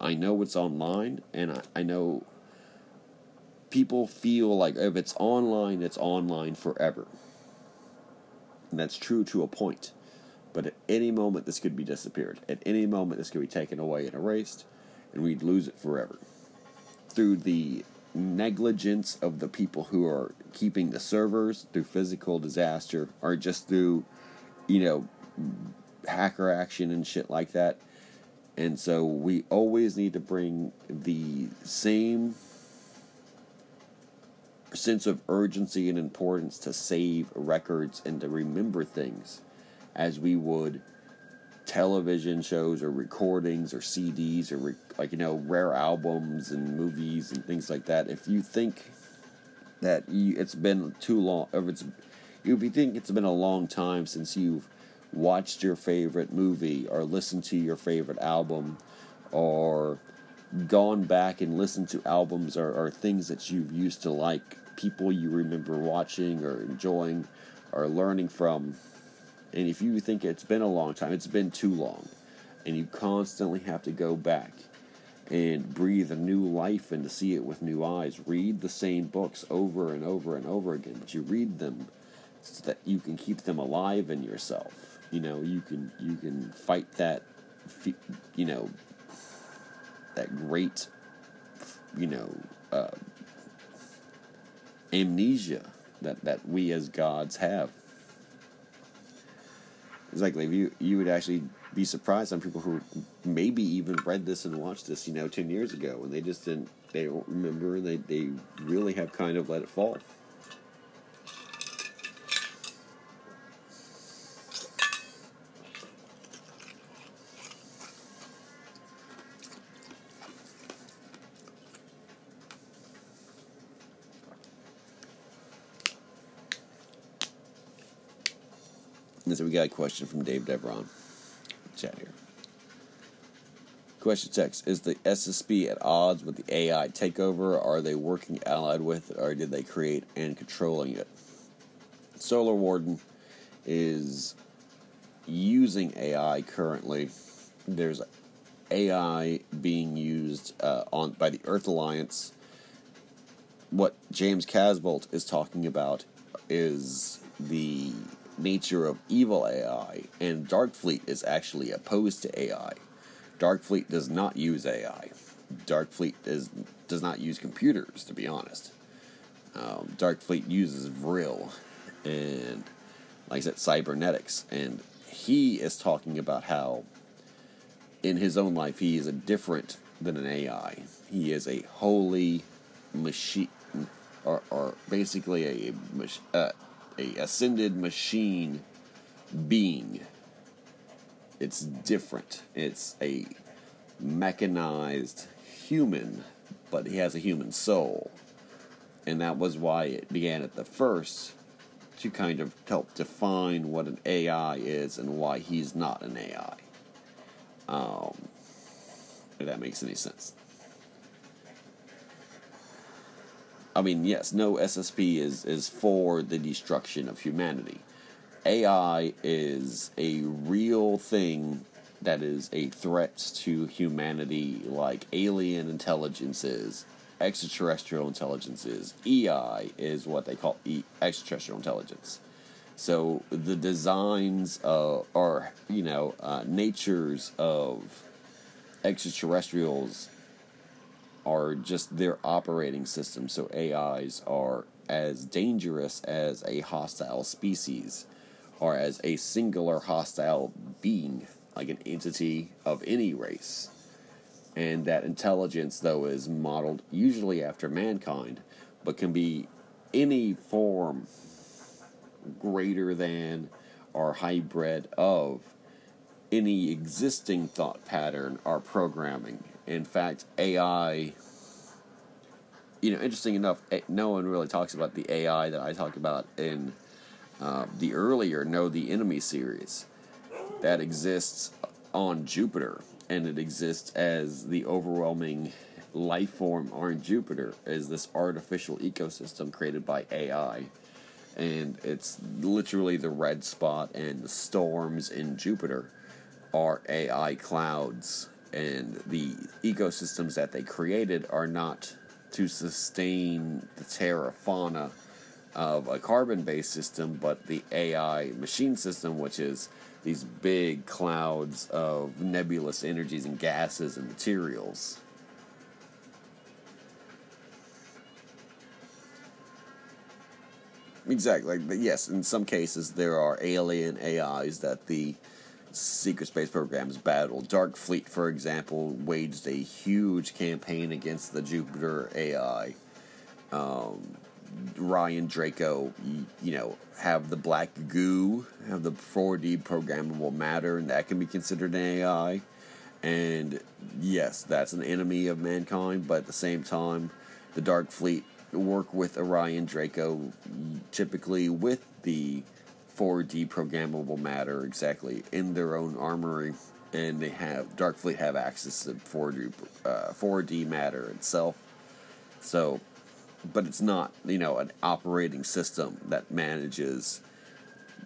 S1: I know it's online, and I, I know people feel like if it's online, it's online forever. And that's true to a point. But at any moment, this could be disappeared. At any moment, this could be taken away and erased, and we'd lose it forever. Through the negligence of the people who are keeping the servers, through physical disaster, or just through, you know, hacker action and shit like that. And so we always need to bring the same sense of urgency and importance to save records and to remember things as we would television shows or recordings or CDs or re- like you know rare albums and movies and things like that. If you think that you, it's been too long, if it's if you think it's been a long time since you've watched your favorite movie or listened to your favorite album or gone back and listened to albums or, or things that you used to like, people you remember watching or enjoying or learning from. And if you think it's been a long time, it's been too long. And you constantly have to go back and breathe a new life and to see it with new eyes. Read the same books over and over and over again, but you read them so that you can keep them alive in yourself you know you can you can fight that you know that great you know uh, amnesia that that we as gods have exactly you you would actually be surprised on people who maybe even read this and watched this, you know, ten years ago, and they just didn't, they don't remember. They they really have kind of let it fall. So we got a question from Dave Devron. Chat here. Question text Is the SSP at odds with the AI takeover? Are they working allied with it, or did they create and controlling it? Solar Warden is using AI currently. There's AI being used uh, on by the Earth Alliance. What James Casbolt is talking about is the nature of evil AI, and Darkfleet is actually opposed to AI. Darkfleet does not use AI. Darkfleet is does not use computers, to be honest. Um, Darkfleet uses Vril and, like I said, cybernetics, and he is talking about how, in his own life, he is a different than an AI. He is a holy machine, or, or basically a uh, a ascended machine being. It's different. It's a mechanized human, but he has a human soul. And that was why it began at the first to kind of help define what an AI is and why he's not an AI. Um, if that makes any sense. I mean, yes, no SSP is, is for the destruction of humanity. AI is a real thing that is a threat to humanity, like alien intelligences, extraterrestrial intelligences. EI is what they call e- extraterrestrial intelligence. So the designs uh, or you know uh, natures of extraterrestrials are just their operating system. So AIs are as dangerous as a hostile species or as a singular hostile being, like an entity of any race. And that intelligence, though, is modeled usually after mankind, but can be any form greater than or hybrid of any existing thought pattern or programming in fact, AI, you know, interesting enough, eh, no one really talks about the AI that I talk about in uh, the earlier Know the Enemy series that exists on Jupiter, and it exists as the overwhelming life form on Jupiter is this artificial ecosystem created by AI. And it's literally the red spot and the storms in Jupiter are AI clouds and the ecosystems that they created are not to sustain the terra fauna of a carbon based system, but the AI machine system, which is these big clouds of nebulous energies and gases and materials. Exactly. Yes, in some cases there are alien AIs that the secret space programs battle. Dark Fleet, for example, waged a huge campaign against the Jupiter AI. Um, Orion Draco, you, know, have the black goo, have the 4D programmable matter, and that can be considered an AI. And yes, that's an enemy of mankind, but at the same time, the Dark Fleet work with Orion Draco, typically with the 4D programmable matter exactly in their own armory, and they have Darkfleet have access to 4D uh, 4D matter itself. So, but it's not you know an operating system that manages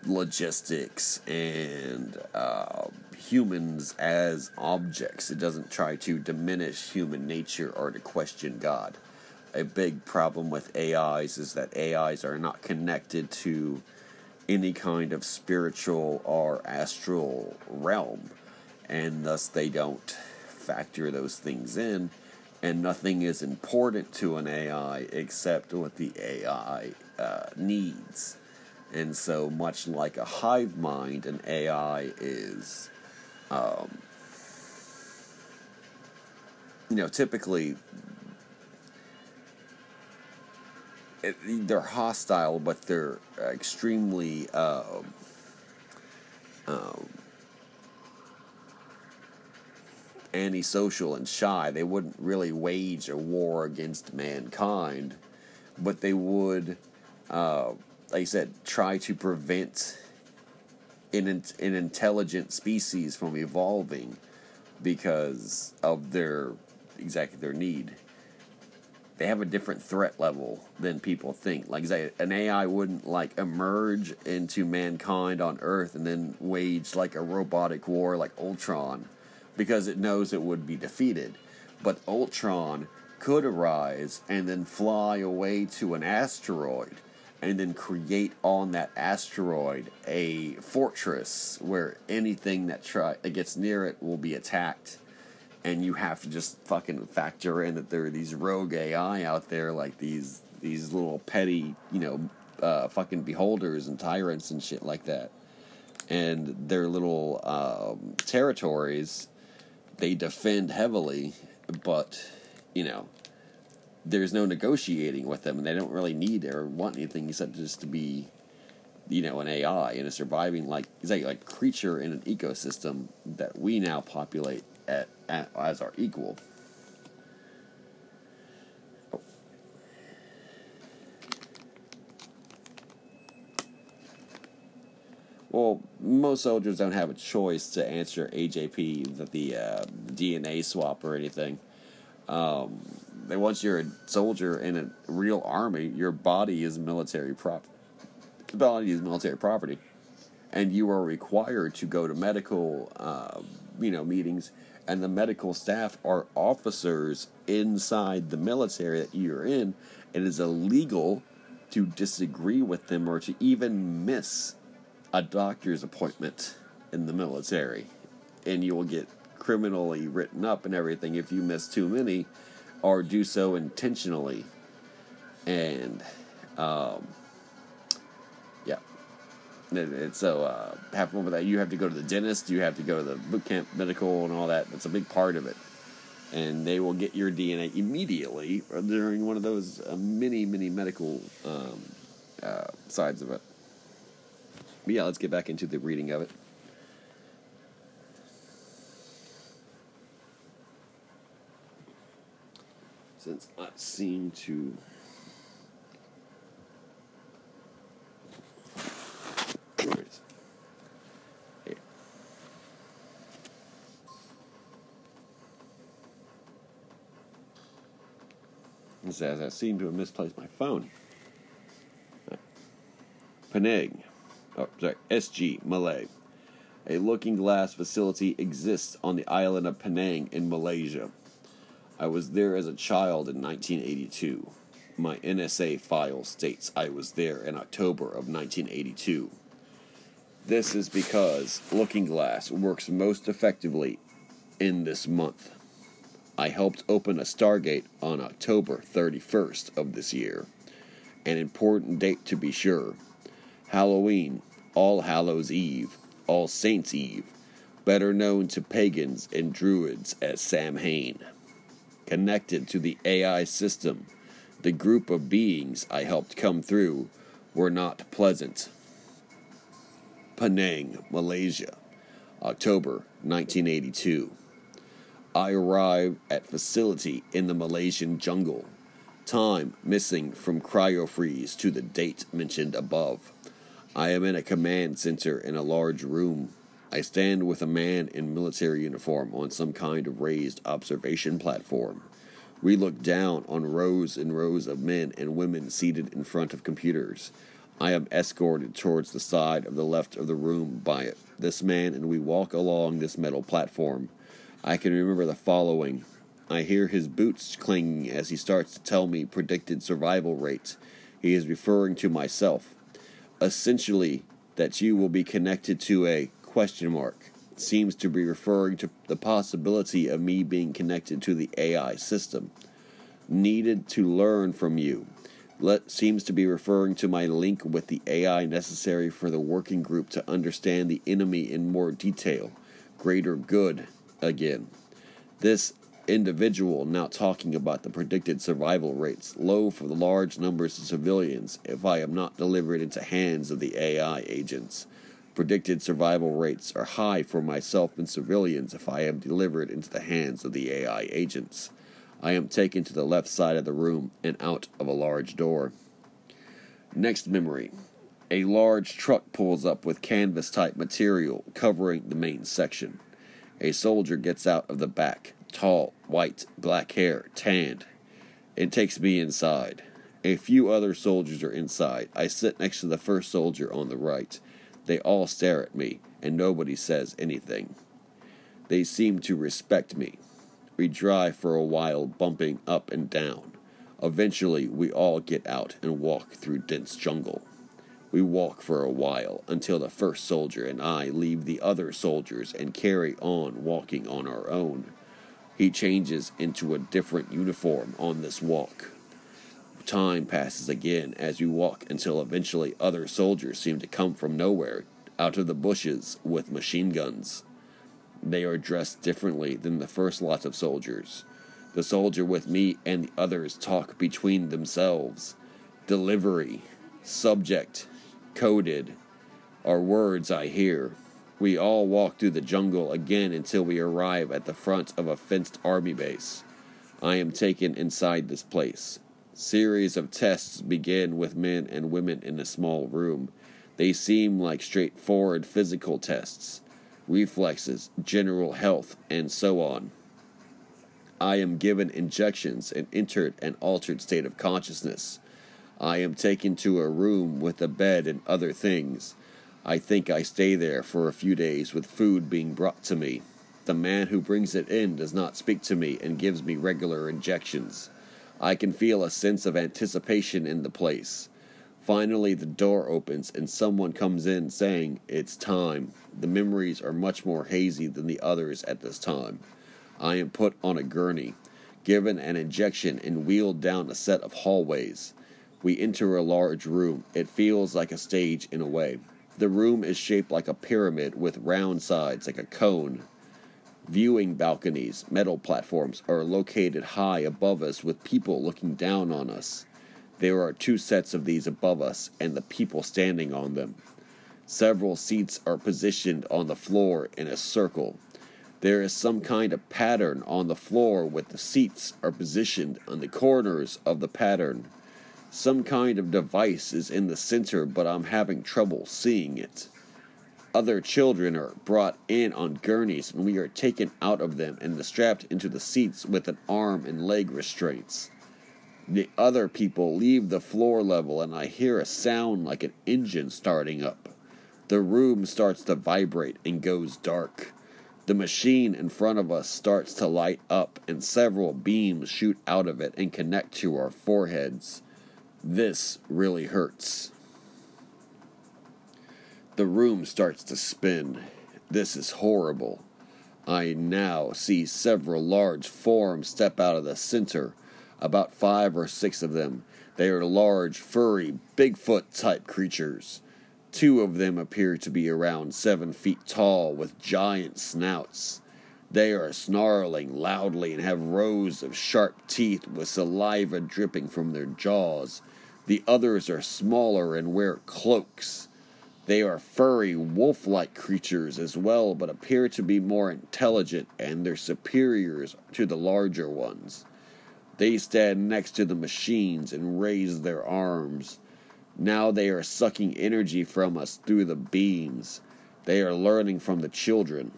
S1: logistics and uh, humans as objects. It doesn't try to diminish human nature or to question God. A big problem with AIs is that AIs are not connected to any kind of spiritual or astral realm, and thus they don't factor those things in, and nothing is important to an AI except what the AI uh, needs. And so, much like a hive mind, an AI is um, you know, typically they're hostile, but they're extremely um, um, antisocial and shy. They wouldn't really wage a war against mankind, but they would, uh, like I said, try to prevent an, an intelligent species from evolving because of their exactly their need. They have a different threat level than people think. Like an AI wouldn't like emerge into mankind on Earth and then wage like a robotic war like Ultron because it knows it would be defeated. But Ultron could arise and then fly away to an asteroid and then create on that asteroid a fortress where anything that try that gets near it will be attacked and you have to just fucking factor in that there are these rogue AI out there like these these little petty, you know, uh, fucking beholders and tyrants and shit like that. And their little um, territories, they defend heavily, but you know, there's no negotiating with them, and they don't really need or want anything except just to be, you know, an AI and a surviving like exactly like creature in an ecosystem that we now populate at, at as our equal. Well, most soldiers don't have a choice to answer AJP, the, the uh, DNA swap or anything. Um, once you're a soldier in a real army, your body is military prop. The body is military property, and you are required to go to medical, uh, you know, meetings. And the medical staff are officers inside the military that you're in. It is illegal to disagree with them or to even miss a doctor's appointment in the military, and you will get criminally written up and everything if you miss too many or do so intentionally. And, um. And, so, uh, have fun with that. You have to go to the dentist, you have to go to the boot camp medical and all that. That's a big part of it. And they will get your DNA immediately during one of those uh, many, many medical um, uh, sides of it. But yeah, let's get back into the reading of it. since I seem to It says I seem to have misplaced my phone. Penang, oh sorry, SG Malay. A looking glass facility exists on the island of Penang in Malaysia. I was there as a child in 1982. My NSA file states I was there in October of 1982. This is because Looking Glass works most effectively in this month. I helped open a Stargate on October 31st of this year. An important date to be sure. Halloween, All Hallows Eve, All Saints Eve, better known to pagans and druids as Samhain connected to the AI system. The group of beings I helped come through were not pleasant. Penang, Malaysia, October 1982. I arrive at facility in the Malaysian jungle. Time missing from cryofreeze to the date mentioned above. I am in a command center in a large room. I stand with a man in military uniform on some kind of raised observation platform. We look down on rows and rows of men and women seated in front of computers. I am escorted towards the side of the left of the room by this man, and we walk along this metal platform. I can remember the following. I hear his boots clanging as he starts to tell me predicted survival rates. He is referring to myself. Essentially, that you will be connected to a question mark seems to be referring to the possibility of me being connected to the AI system. Needed to learn from you. Let seems to be referring to my link with the AI necessary for the working group to understand the enemy in more detail. greater good again. This individual now talking about the predicted survival rates low for the large numbers of civilians if I am not delivered into hands of the AI agents. Predicted survival rates are high for myself and civilians if I am delivered into the hands of the AI agents. I am taken to the left side of the room and out of a large door. Next memory. A large truck pulls up with canvas type material covering the main section. A soldier gets out of the back, tall, white, black hair, tanned. It takes me inside. A few other soldiers are inside. I sit next to the first soldier on the right. They all stare at me, and nobody says anything. They seem to respect me. We drive for a while, bumping up and down. Eventually, we all get out and walk through dense jungle. We walk for a while until the first soldier and I leave the other soldiers and carry on walking on our own. He changes into a different uniform on this walk. Time passes again as we walk until eventually other soldiers seem to come from nowhere, out of the bushes, with machine guns. They are dressed differently than the first lot of soldiers. The soldier with me and the others talk between themselves. Delivery, subject, coded, are words I hear. We all walk through the jungle again until we arrive at the front of a fenced army base. I am taken inside this place. Series of tests begin with men and women in a small room. They seem like straightforward physical tests, reflexes, general health, and so on. I am given injections and entered an altered state of consciousness. I am taken to a room with a bed and other things. I think I stay there for a few days with food being brought to me. The man who brings it in does not speak to me and gives me regular injections. I can feel a sense of anticipation in the place. Finally, the door opens and someone comes in saying, It's time. The memories are much more hazy than the others at this time. I am put on a gurney, given an injection, and wheeled down a set of hallways. We enter a large room. It feels like a stage in a way. The room is shaped like a pyramid with round sides, like a cone. Viewing balconies, metal platforms, are located high above us with people looking down on us. There are two sets of these above us and the people standing on them. Several seats are positioned on the floor in a circle. There is some kind of pattern on the floor with the seats are positioned on the corners of the pattern. Some kind of device is in the center, but I'm having trouble seeing it. Other children are brought in on gurneys, and we are taken out of them and strapped into the seats with an arm and leg restraints. The other people leave the floor level, and I hear a sound like an engine starting up. The room starts to vibrate and goes dark. The machine in front of us starts to light up, and several beams shoot out of it and connect to our foreheads. This really hurts. The room starts to spin. This is horrible. I now see several large forms step out of the center, about five or six of them. They are large, furry, Bigfoot type creatures. Two of them appear to be around seven feet tall with giant snouts. They are snarling loudly and have rows of sharp teeth with saliva dripping from their jaws. The others are smaller and wear cloaks. They are furry, wolf like creatures as well, but appear to be more intelligent and their superiors to the larger ones. They stand next to the machines and raise their arms. Now they are sucking energy from us through the beams. They are learning from the children.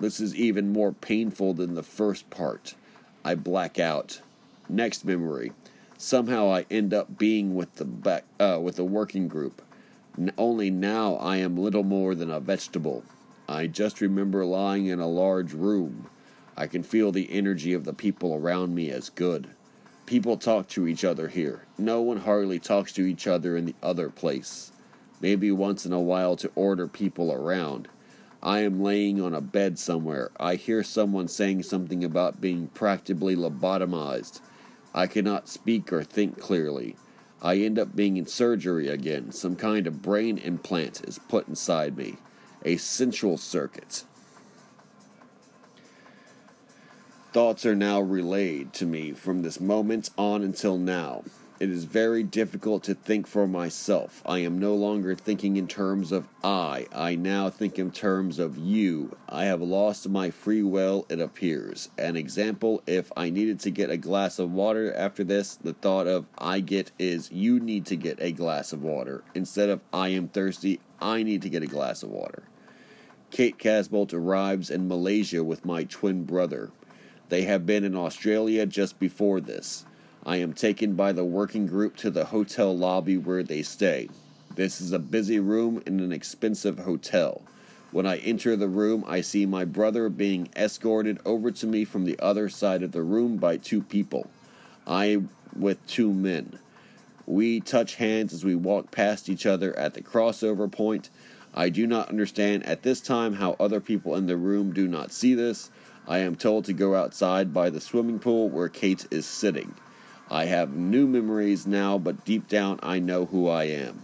S1: This is even more painful than the first part. I black out. Next memory. Somehow I end up being with the back, uh, with the working group. Only now I am little more than a vegetable. I just remember lying in a large room. I can feel the energy of the people around me as good. People talk to each other here. No one hardly talks to each other in the other place. Maybe once in a while to order people around. I am laying on a bed somewhere. I hear someone saying something about being practically lobotomized. I cannot speak or think clearly. I end up being in surgery again. Some kind of brain implant is put inside me, a central circuit. Thoughts are now relayed to me from this moment on until now. It is very difficult to think for myself. I am no longer thinking in terms of I. I now think in terms of you. I have lost my free will, it appears. An example if I needed to get a glass of water after this, the thought of I get is you need to get a glass of water. Instead of I am thirsty, I need to get a glass of water. Kate Casbolt arrives in Malaysia with my twin brother. They have been in Australia just before this. I am taken by the working group to the hotel lobby where they stay. This is a busy room in an expensive hotel. When I enter the room, I see my brother being escorted over to me from the other side of the room by two people. I with two men. We touch hands as we walk past each other at the crossover point. I do not understand at this time how other people in the room do not see this. I am told to go outside by the swimming pool where Kate is sitting. I have new memories now, but deep down I know who I am.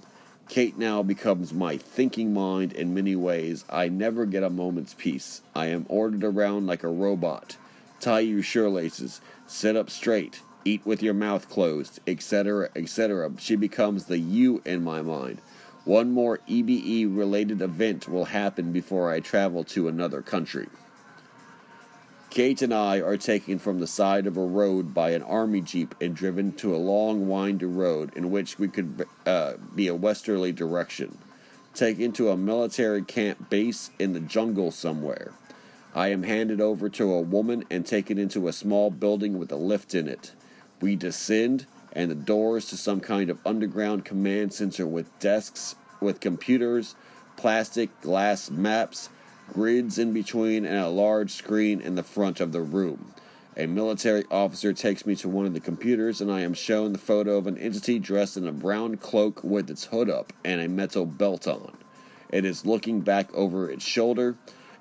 S1: Kate now becomes my thinking mind in many ways. I never get a moment's peace. I am ordered around like a robot. Tie your shoelaces, sit up straight, eat with your mouth closed, etc., etc. She becomes the you in my mind. One more EBE related event will happen before I travel to another country. Kate and I are taken from the side of a road by an army jeep and driven to a long, windy road in which we could uh, be a westerly direction. Taken to a military camp base in the jungle somewhere. I am handed over to a woman and taken into a small building with a lift in it. We descend, and the doors to some kind of underground command center with desks, with computers, plastic, glass maps, grids in between, and a large screen in the front of the room. A military officer takes me to one of the computers, and I am shown the photo of an entity dressed in a brown cloak with its hood up and a metal belt on. It is looking back over its shoulder,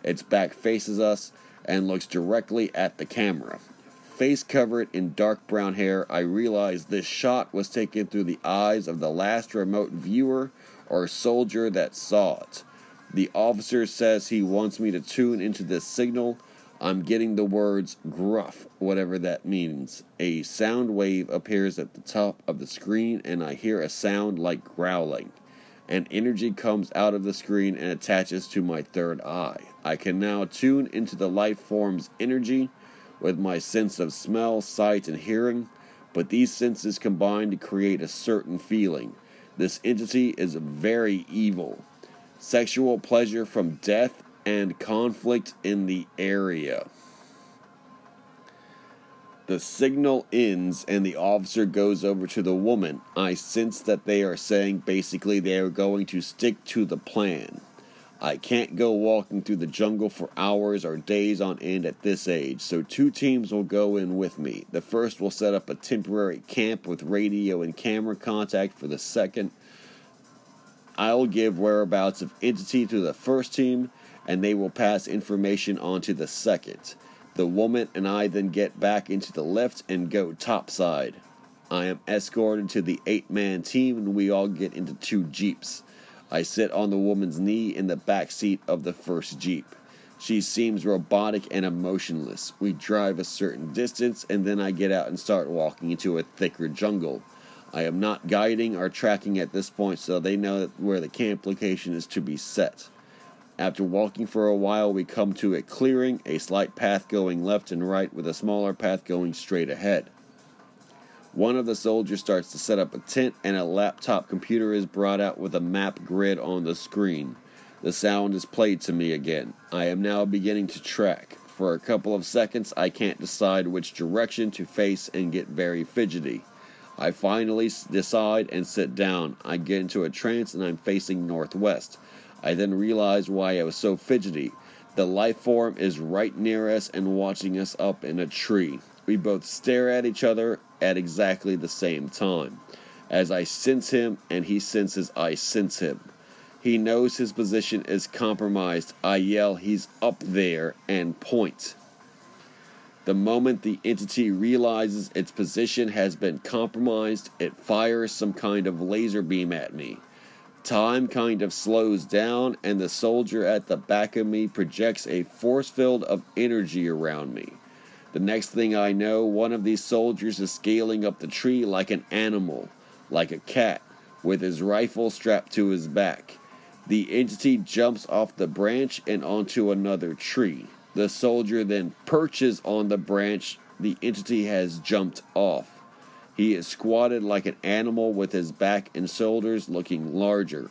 S1: its back faces us, and looks directly at the camera. Face covered in dark brown hair, I realize this shot was taken through the eyes of the last remote viewer or soldier that saw it. The officer says he wants me to tune into this signal. I'm getting the words gruff, whatever that means. A sound wave appears at the top of the screen, and I hear a sound like growling. An energy comes out of the screen and attaches to my third eye. I can now tune into the life form's energy with my sense of smell, sight, and hearing, but these senses combine to create a certain feeling. This entity is very evil sexual pleasure from death and conflict in the area. The signal ends and the officer goes over to the woman. I sense that they are saying basically they are going to stick to the plan. I can't go walking through the jungle for hours or days on end at this age, so two teams will go in with me. The first will set up a temporary camp with radio and camera contact for the second I'll give whereabouts of entity to the first team, and they will pass information on to the second. The woman and I then get back into the lift and go topside. I am escorted to the eight man team, and we all get into two jeeps. I sit on the woman's knee in the back seat of the first jeep. She seems robotic and emotionless. We drive a certain distance, and then I get out and start walking into a thicker jungle. I am not guiding or tracking at this point, so they know where the camp location is to be set. After walking for a while, we come to a clearing, a slight path going left and right, with a smaller path going straight ahead. One of the soldiers starts to set up a tent, and a laptop computer is brought out with a map grid on the screen. The sound is played to me again. I am now beginning to track. For a couple of seconds, I can't decide which direction to face and get very fidgety. I finally decide and sit down. I get into a trance and I'm facing northwest. I then realize why I was so fidgety. The life form is right near us and watching us up in a tree. We both stare at each other at exactly the same time. As I sense him and he senses I sense him. He knows his position is compromised. I yell, He's up there, and point. The moment the entity realizes its position has been compromised, it fires some kind of laser beam at me. Time kind of slows down, and the soldier at the back of me projects a force field of energy around me. The next thing I know, one of these soldiers is scaling up the tree like an animal, like a cat, with his rifle strapped to his back. The entity jumps off the branch and onto another tree. The soldier then perches on the branch the entity has jumped off. He is squatted like an animal with his back and shoulders looking larger.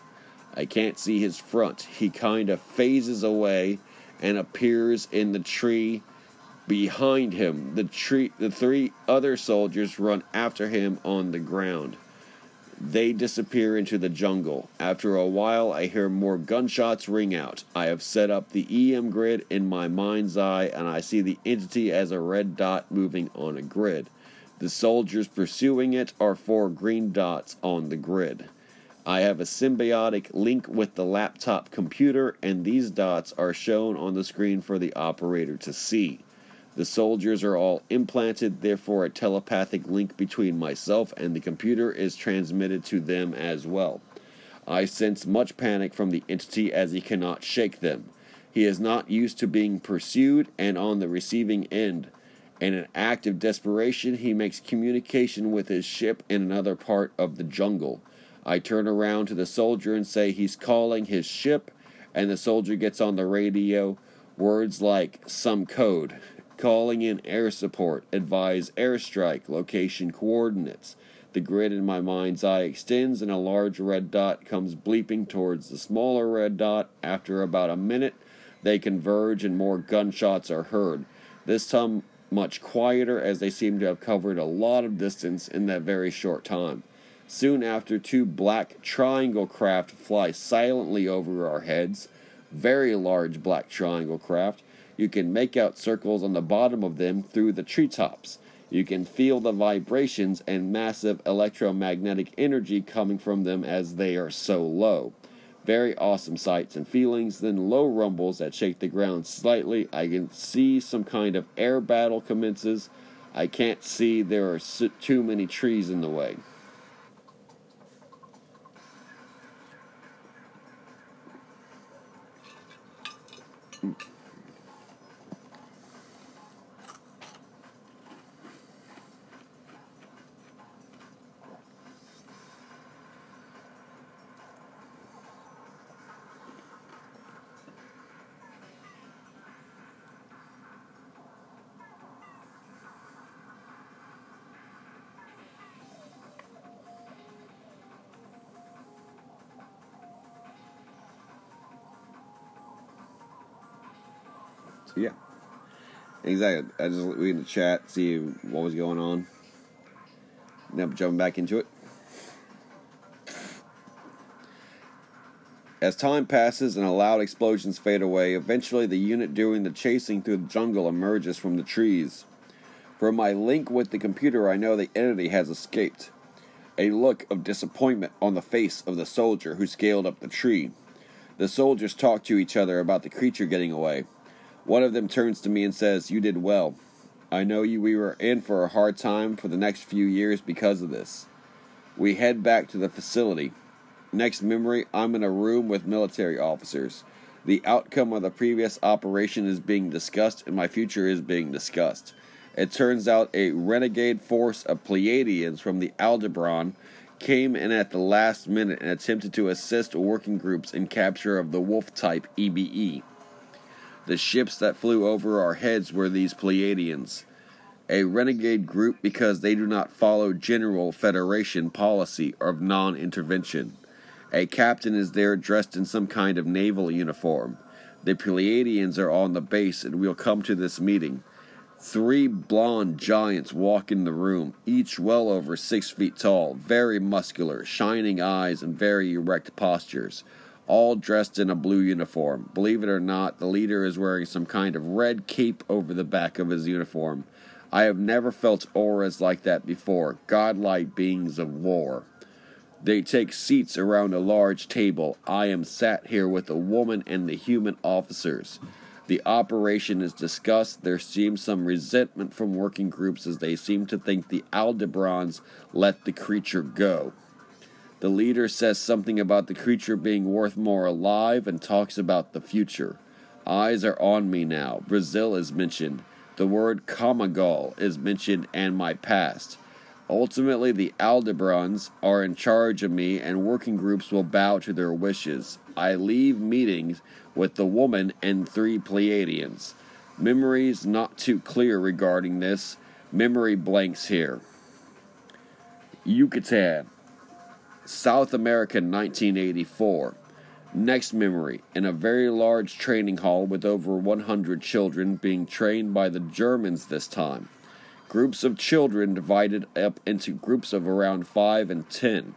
S1: I can't see his front. He kind of phases away and appears in the tree behind him. The tree the three other soldiers run after him on the ground. They disappear into the jungle. After a while, I hear more gunshots ring out. I have set up the EM grid in my mind's eye, and I see the entity as a red dot moving on a grid. The soldiers pursuing it are four green dots on the grid. I have a symbiotic link with the laptop computer, and these dots are shown on the screen for the operator to see. The soldiers are all implanted, therefore, a telepathic link between myself and the computer is transmitted to them as well. I sense much panic from the entity as he cannot shake them. He is not used to being pursued and on the receiving end. In an act of desperation, he makes communication with his ship in another part of the jungle. I turn around to the soldier and say he's calling his ship, and the soldier gets on the radio words like some code Calling in air support. Advise airstrike. Location coordinates. The grid in my mind's eye extends, and a large red dot comes bleeping towards the smaller red dot. After about a minute, they converge, and more gunshots are heard. This time, much quieter, as they seem to have covered a lot of distance in that very short time. Soon after, two black triangle craft fly silently over our heads. Very large black triangle craft you can make out circles on the bottom of them through the treetops. You can feel the vibrations and massive electromagnetic energy coming from them as they are so low. Very awesome sights and feelings. Then low rumbles that shake the ground slightly. I can see some kind of air battle commences. I can't see there are too many trees in the way. Mm. Yeah, exactly. I just read the chat, see what was going on. Now jumping back into it. As time passes and the loud explosions fade away, eventually the unit doing the chasing through the jungle emerges from the trees. From my link with the computer, I know the entity has escaped. A look of disappointment on the face of the soldier who scaled up the tree. The soldiers talk to each other about the creature getting away. One of them turns to me and says, You did well. I know you we were in for a hard time for the next few years because of this. We head back to the facility. Next memory, I'm in a room with military officers. The outcome of the previous operation is being discussed, and my future is being discussed. It turns out a renegade force of Pleiadians from the Aldebaran came in at the last minute and attempted to assist working groups in capture of the Wolf type EBE. The ships that flew over our heads were these Pleiadians, a renegade group because they do not follow general Federation policy of non intervention. A captain is there dressed in some kind of naval uniform. The Pleiadians are on the base and we'll come to this meeting. Three blond giants walk in the room, each well over six feet tall, very muscular, shining eyes, and very erect postures all dressed in a blue uniform. Believe it or not, the leader is wearing some kind of red cape over the back of his uniform. I have never felt auras like that before, godlike beings of war. They take seats around a large table. I am sat here with a woman and the human officers. The operation is discussed. There seems some resentment from working groups as they seem to think the Aldebarans let the creature go. The leader says something about the creature being worth more alive and talks about the future. Eyes are on me now. Brazil is mentioned. The word Kamagal is mentioned and my past. Ultimately, the Aldebarans are in charge of me, and working groups will bow to their wishes. I leave meetings with the woman and three Pleiadians. Memories not too clear regarding this. Memory blanks here. Yucatan, South America, 1984. Next memory in a very large training hall with over 100 children being trained by the Germans this time. Groups of children divided up into groups of around 5 and 10.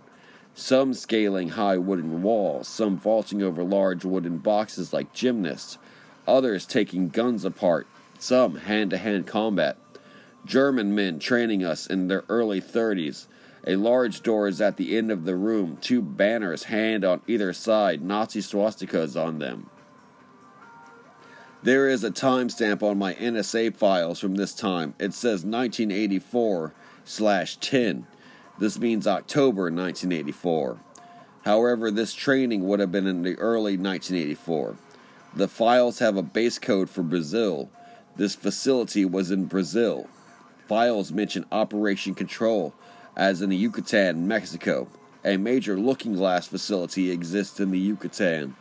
S1: Some scaling high wooden walls, some vaulting over large wooden boxes like gymnasts, others taking guns apart, some hand to hand combat. German men training us in their early 30s a large door is at the end of the room, two banners, hand on either side, Nazi swastikas on them. There is a timestamp on my NSA files from this time. It says 1984 slash 10. This means October 1984. However, this training would have been in the early 1984. The files have a base code for Brazil. This facility was in Brazil. Files mention Operation Control, as in the Yucatan, Mexico. A major looking glass facility exists in the Yucatan.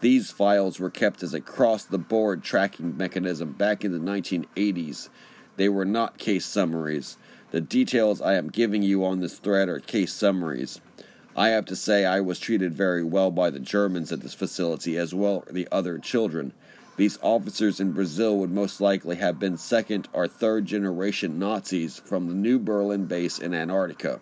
S1: These files were kept as a cross the board tracking mechanism back in the 1980s. They were not case summaries. The details I am giving you on this thread are case summaries. I have to say I was treated very well by the Germans at this facility as well the other children. These officers in Brazil would most likely have been second or third generation Nazis from the New Berlin base in Antarctica.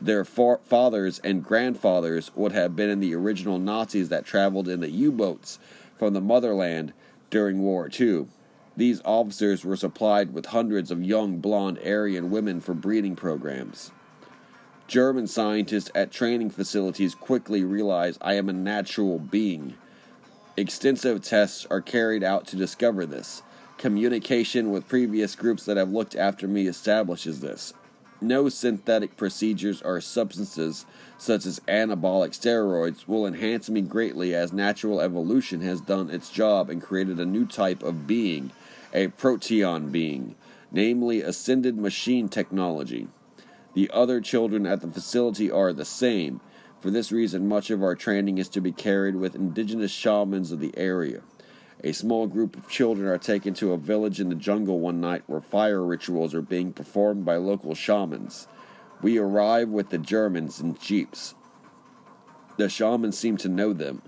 S1: Their fathers and grandfathers would have been in the original Nazis that traveled in the U boats from the motherland during War II. These officers were supplied with hundreds of young blonde Aryan women for breeding programs. German scientists at training facilities quickly realize I am a natural being. Extensive tests are carried out to discover this. Communication with previous groups that have looked after me establishes this. No synthetic procedures or substances, such as anabolic steroids, will enhance me greatly as natural evolution has done its job and created a new type of being, a protean being, namely ascended machine technology. The other children at the facility are the same for this reason, much of our training is to be carried with indigenous shamans of the area. A small group of children are taken to a village in the jungle one night where fire rituals are being performed by local shamans. We arrive with the Germans in jeeps. The shamans seem to know them.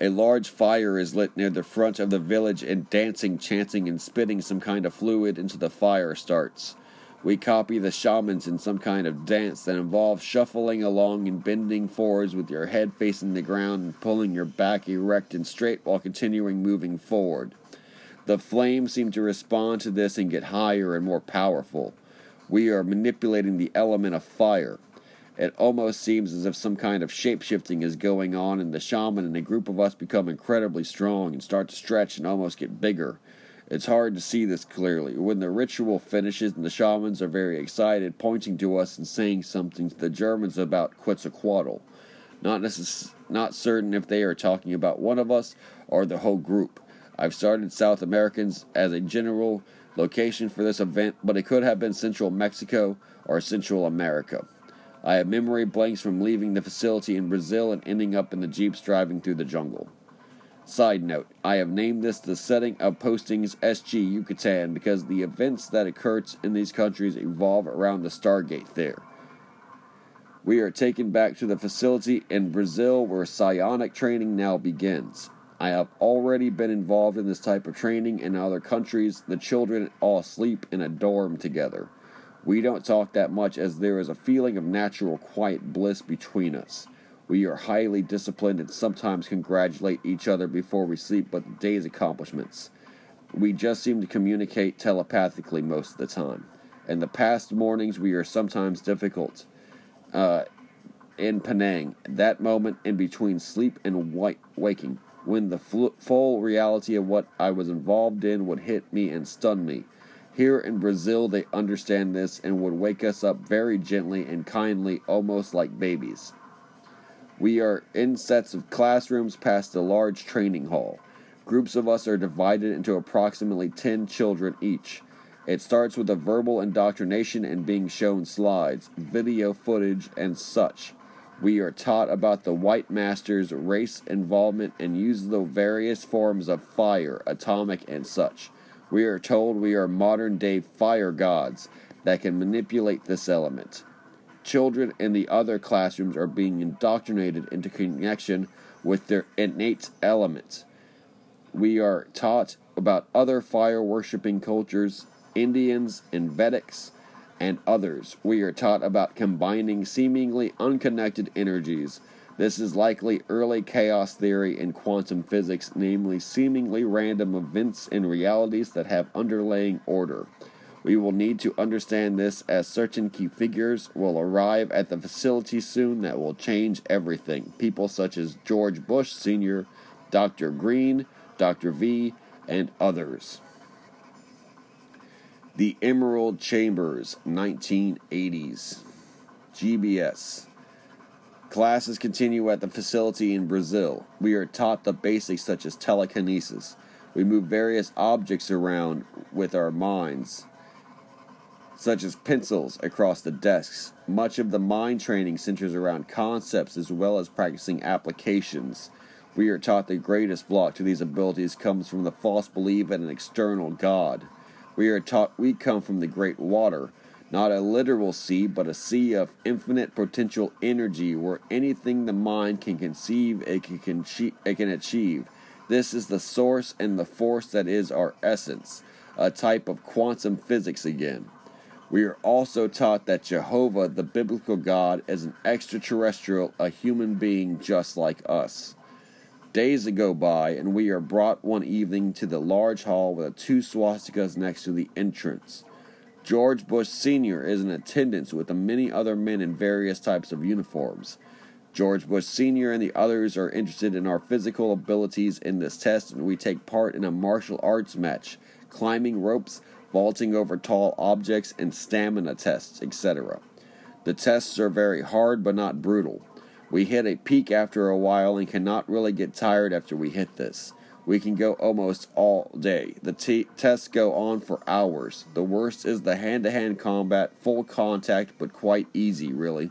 S1: A large fire is lit near the front of the village, and dancing, chanting, and spitting some kind of fluid into the fire starts. We copy the shamans in some kind of dance that involves shuffling along and bending forwards with your head facing the ground and pulling your back erect and straight while continuing moving forward. The flames seem to respond to this and get higher and more powerful. We are manipulating the element of fire. It almost seems as if some kind of shape shifting is going on, and the shaman and a group of us become incredibly strong and start to stretch and almost get bigger. It's hard to see this clearly. When the ritual finishes and the shamans are very excited, pointing to us and saying something to the Germans about Quetzalcoatl. Not, necess- not certain if they are talking about one of us or the whole group. I've started South Americans as a general location for this event, but it could have been Central Mexico or Central America. I have memory blanks from leaving the facility in Brazil and ending up in the jeeps driving through the jungle. Side note, I have named this the setting of postings SG Yucatan because the events that occur in these countries evolve around the Stargate there. We are taken back to the facility in Brazil where psionic training now begins. I have already been involved in this type of training in other countries. The children all sleep in a dorm together. We don't talk that much as there is a feeling of natural quiet bliss between us. We are highly disciplined and sometimes congratulate each other before we sleep but the day's accomplishments. We just seem to communicate telepathically most of the time. In the past mornings, we are sometimes difficult. Uh, in Penang, that moment in between sleep and white waking, when the fl- full reality of what I was involved in would hit me and stun me. Here in Brazil, they understand this and would wake us up very gently and kindly, almost like babies. We are in sets of classrooms past a large training hall. Groups of us are divided into approximately 10 children each. It starts with a verbal indoctrination and being shown slides, video footage, and such. We are taught about the white masters, race involvement, and use the various forms of fire, atomic, and such. We are told we are modern day fire gods that can manipulate this element. Children in the other classrooms are being indoctrinated into connection with their innate elements. We are taught about other fire worshipping cultures, Indians and Vedics, and others. We are taught about combining seemingly unconnected energies. This is likely early chaos theory in quantum physics, namely seemingly random events and realities that have underlying order. We will need to understand this as certain key figures will arrive at the facility soon that will change everything. People such as George Bush Sr., Dr. Green, Dr. V, and others. The Emerald Chambers, 1980s. GBS. Classes continue at the facility in Brazil. We are taught the basics such as telekinesis. We move various objects around with our minds, such as pencils, across the desks. Much of the mind training centers around concepts as well as practicing applications. We are taught the greatest block to these abilities comes from the false belief in an external God. We are taught we come from the great water, not a literal sea, but a sea of infinite potential energy where anything the mind can conceive, it can, it can achieve. This is the source and the force that is our essence, a type of quantum physics again. We are also taught that Jehovah, the biblical God, is an extraterrestrial, a human being just like us. Days go by, and we are brought one evening to the large hall with two swastikas next to the entrance. George Bush Sr. is in attendance with the many other men in various types of uniforms. George Bush Sr. and the others are interested in our physical abilities in this test, and we take part in a martial arts match, climbing ropes, vaulting over tall objects, and stamina tests, etc. The tests are very hard but not brutal. We hit a peak after a while and cannot really get tired after we hit this. We can go almost all day. The t- tests go on for hours. The worst is the hand to hand combat, full contact, but quite easy, really.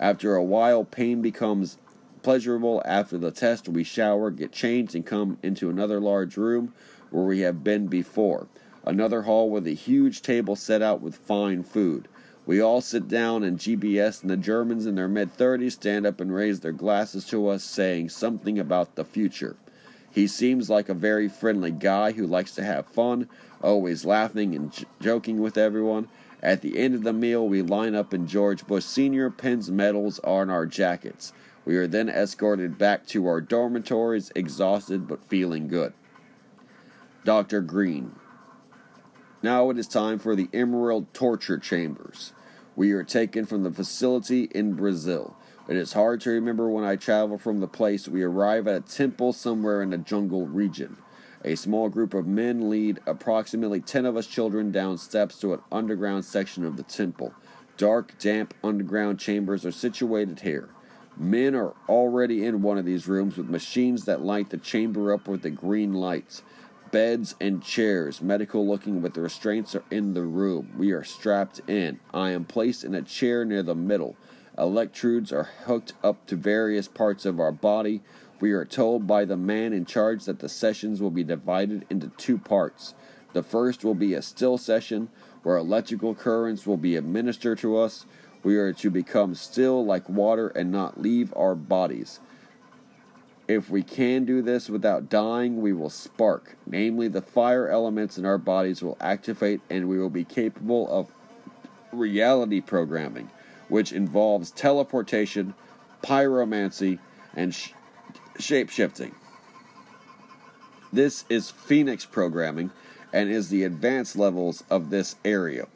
S1: After a while, pain becomes pleasurable. After the test, we shower, get changed, and come into another large room where we have been before. Another hall with a huge table set out with fine food. We all sit down and GBS, and the Germans in their mid 30s stand up and raise their glasses to us, saying something about the future. He seems like a very friendly guy who likes to have fun, always laughing and j- joking with everyone. At the end of the meal, we line up and George Bush Sr. pins medals on our jackets. We are then escorted back to our dormitories, exhausted but feeling good. Dr. Green. Now it is time for the Emerald Torture Chambers. We are taken from the facility in Brazil. It is hard to remember when I travel from the place. We arrive at a temple somewhere in the jungle region. A small group of men lead approximately 10 of us children down steps to an underground section of the temple. Dark, damp underground chambers are situated here. Men are already in one of these rooms with machines that light the chamber up with the green lights. Beds and chairs, medical looking with the restraints, are in the room. We are strapped in. I am placed in a chair near the middle. Electrodes are hooked up to various parts of our body. We are told by the man in charge that the sessions will be divided into two parts. The first will be a still session where electrical currents will be administered to us. We are to become still like water and not leave our bodies. If we can do this without dying, we will spark. Namely, the fire elements in our bodies will activate and we will be capable of reality programming, which involves teleportation, pyromancy, and sh- shape shifting. This is Phoenix programming and is the advanced levels of this area.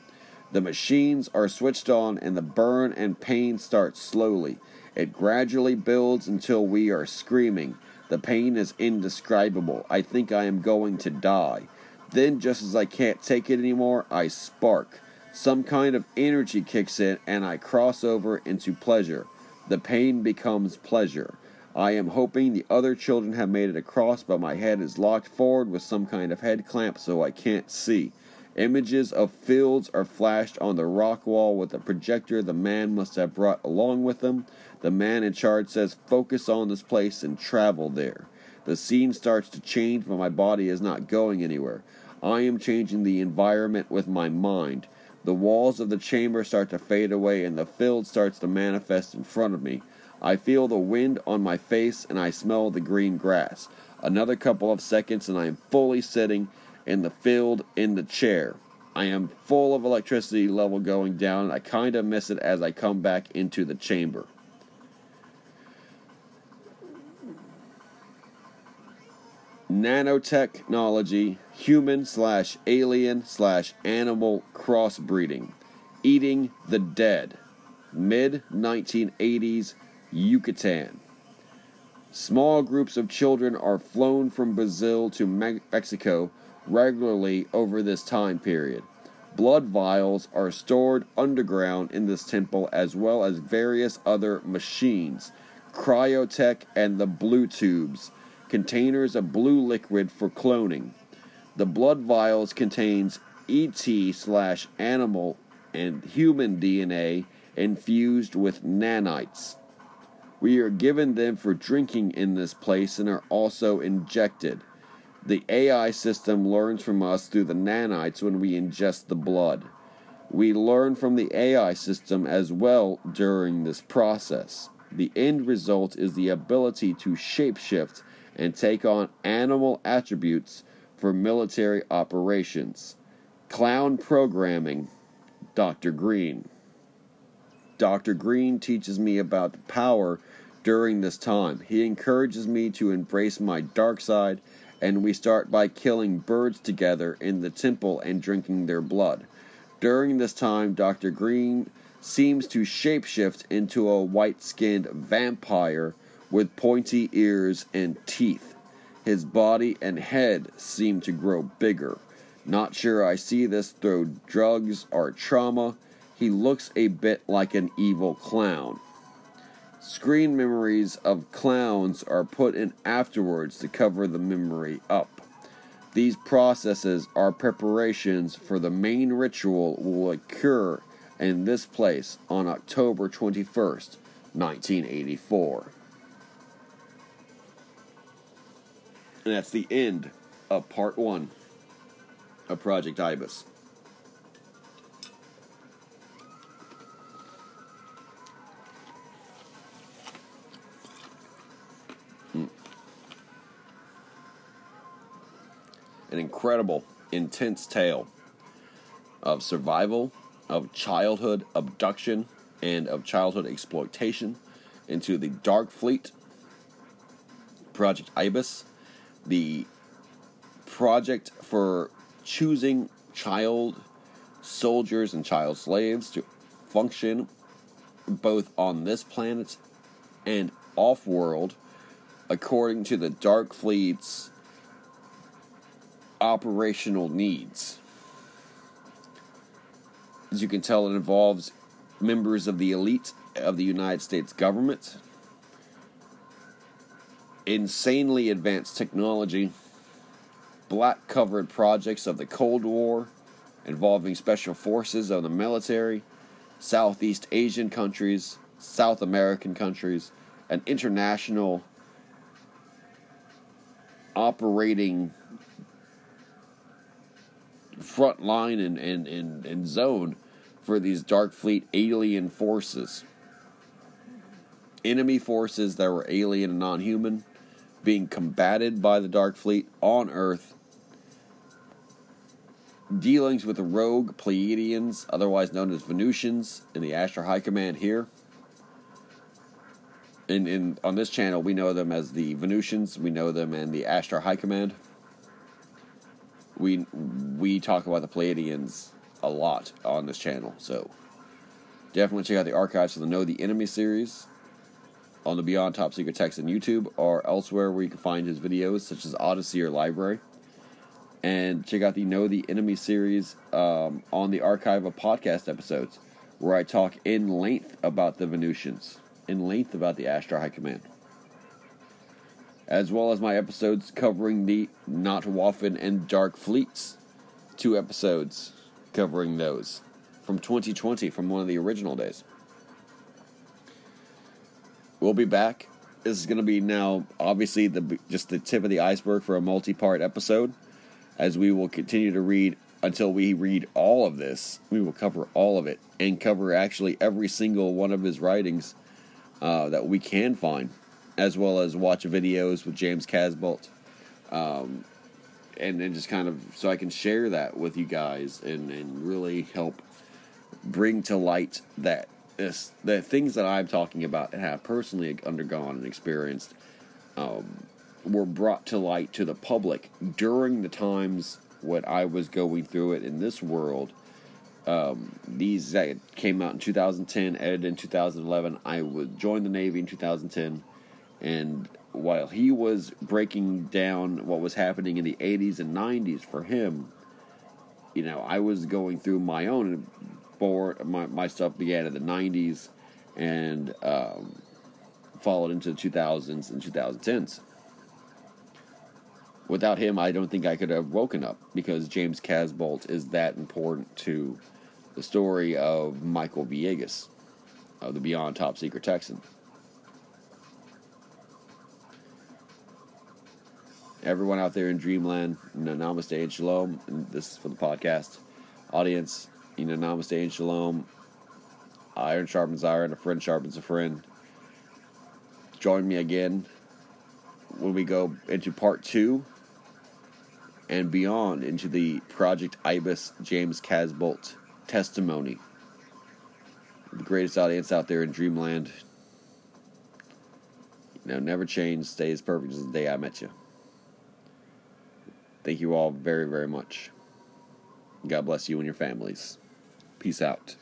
S1: The machines are switched on and the burn and pain starts slowly. It gradually builds until we are screaming. The pain is indescribable. I think I am going to die. Then, just as I can't take it anymore, I spark. Some kind of energy kicks in, and I cross over into pleasure. The pain becomes pleasure. I am hoping the other children have made it across, but my head is locked forward with some kind of head clamp so I can't see. Images of fields are flashed on the rock wall with a projector the man must have brought along with him. The man in charge says, Focus on this place and travel there. The scene starts to change, but my body is not going anywhere. I am changing the environment with my mind. The walls of the chamber start to fade away, and the field starts to manifest in front of me. I feel the wind on my face, and I smell the green grass. Another couple of seconds, and I am fully sitting in the field in the chair. I am full of electricity level going down, I kind of miss it as I come back into the chamber. nanotechnology, human slash alien slash animal crossbreeding, eating the dead, mid 1980s Yucatan. Small groups of children are flown from Brazil to Mexico regularly over this time period. Blood vials are stored underground in this temple as well as various other machines, cryotech, and the blue tubes containers of blue liquid for cloning. The blood vials contains ET slash animal and human DNA infused with nanites. We are given them for drinking in this place and are also injected. The AI system learns from us through the nanites when we ingest the blood. We learn from the AI system as well during this process. The end result is the ability to shapeshift and take on animal attributes for military operations. Clown programming, Dr. Green. Dr. Green teaches me about the power during this time. He encourages me to embrace my dark side, and we start by killing birds together in the temple and drinking their blood. During this time, Dr. Green seems to shapeshift into a white skinned vampire with pointy ears and teeth. His body and head seem to grow bigger. Not sure I see this through drugs or trauma. He looks a bit like an evil clown. Screen memories of clowns are put in afterwards to cover the memory up. These processes are preparations for the main ritual will occur in this place on October 21st, 1984. And that's the end of part one of Project Ibis. An incredible, intense tale of survival, of childhood abduction, and of childhood exploitation into the Dark Fleet, Project Ibis, the project for choosing child soldiers and child slaves to function both on this planet and off world according to the Dark Fleet's operational needs. As you can tell, it involves members of the elite of the United States government. Insanely advanced technology, black covered projects of the Cold War involving special forces of the military, Southeast Asian countries, South American countries, and international operating front line and, and, and, and zone for these Dark Fleet alien forces. Enemy forces that were alien and non human being combated by the Dark Fleet on Earth, dealings with the rogue Pleiadians, otherwise known as Venusians, in the Ashtar High Command here. In, in on this channel, we know them as the Venusians. We know them in the Ashtar High Command. We we talk about the Pleiadians a lot on this channel, so definitely check out the archives for the Know the Enemy series on the Beyond Top Secret Texan on YouTube or elsewhere where you can find his videos, such as Odysee or LBRY. And check out the Know the Enemy series um, on the archive of podcast episodes, where I talk in length about the Venusians, in length about the Ashtar High Command, as well as my episodes covering the Nachtwaffen and Dark Fleets, two episodes covering those from 2020, from one of the original days. We'll be back. This is going to be now, obviously, the just the tip of the iceberg for a multi-part episode, as we will continue to read until we read all of this. We will cover all of it and cover actually every single one of his writings uh, that we can find, as well as watch videos with James Casbolt. Um, and, and just kind of so I can share that with you guys and, and really help bring to light that this the things that I'm talking about and have personally undergone and experienced um, were brought to light to the public during the times when I was going through it in this world. Um, these that came out in 2010, edited in 2011. I would join the Navy in 2010, and while he was breaking down what was happening in the 80s and 90s for him, you know, I was going through my own board. My, my stuff began in the 90s and um, followed into the 2000s and 2010s. Without him, I don't think I could have woken up because James Casbolt is that important to the story of Michael Villegas of the Beyond Top Secret Texan. Everyone out there in Dreamland, namaste and shalom. And this is for the podcast audience. You know, namaste and shalom. Iron sharpens iron, a friend sharpens a friend. Join me again when we go into part two and beyond into the Project Ibis James Casbolt testimony. The greatest audience out there in Dreamland. You know, never change, stay as perfect as the day I met you. Thank you all very, very much. God bless you and your families. Peace out.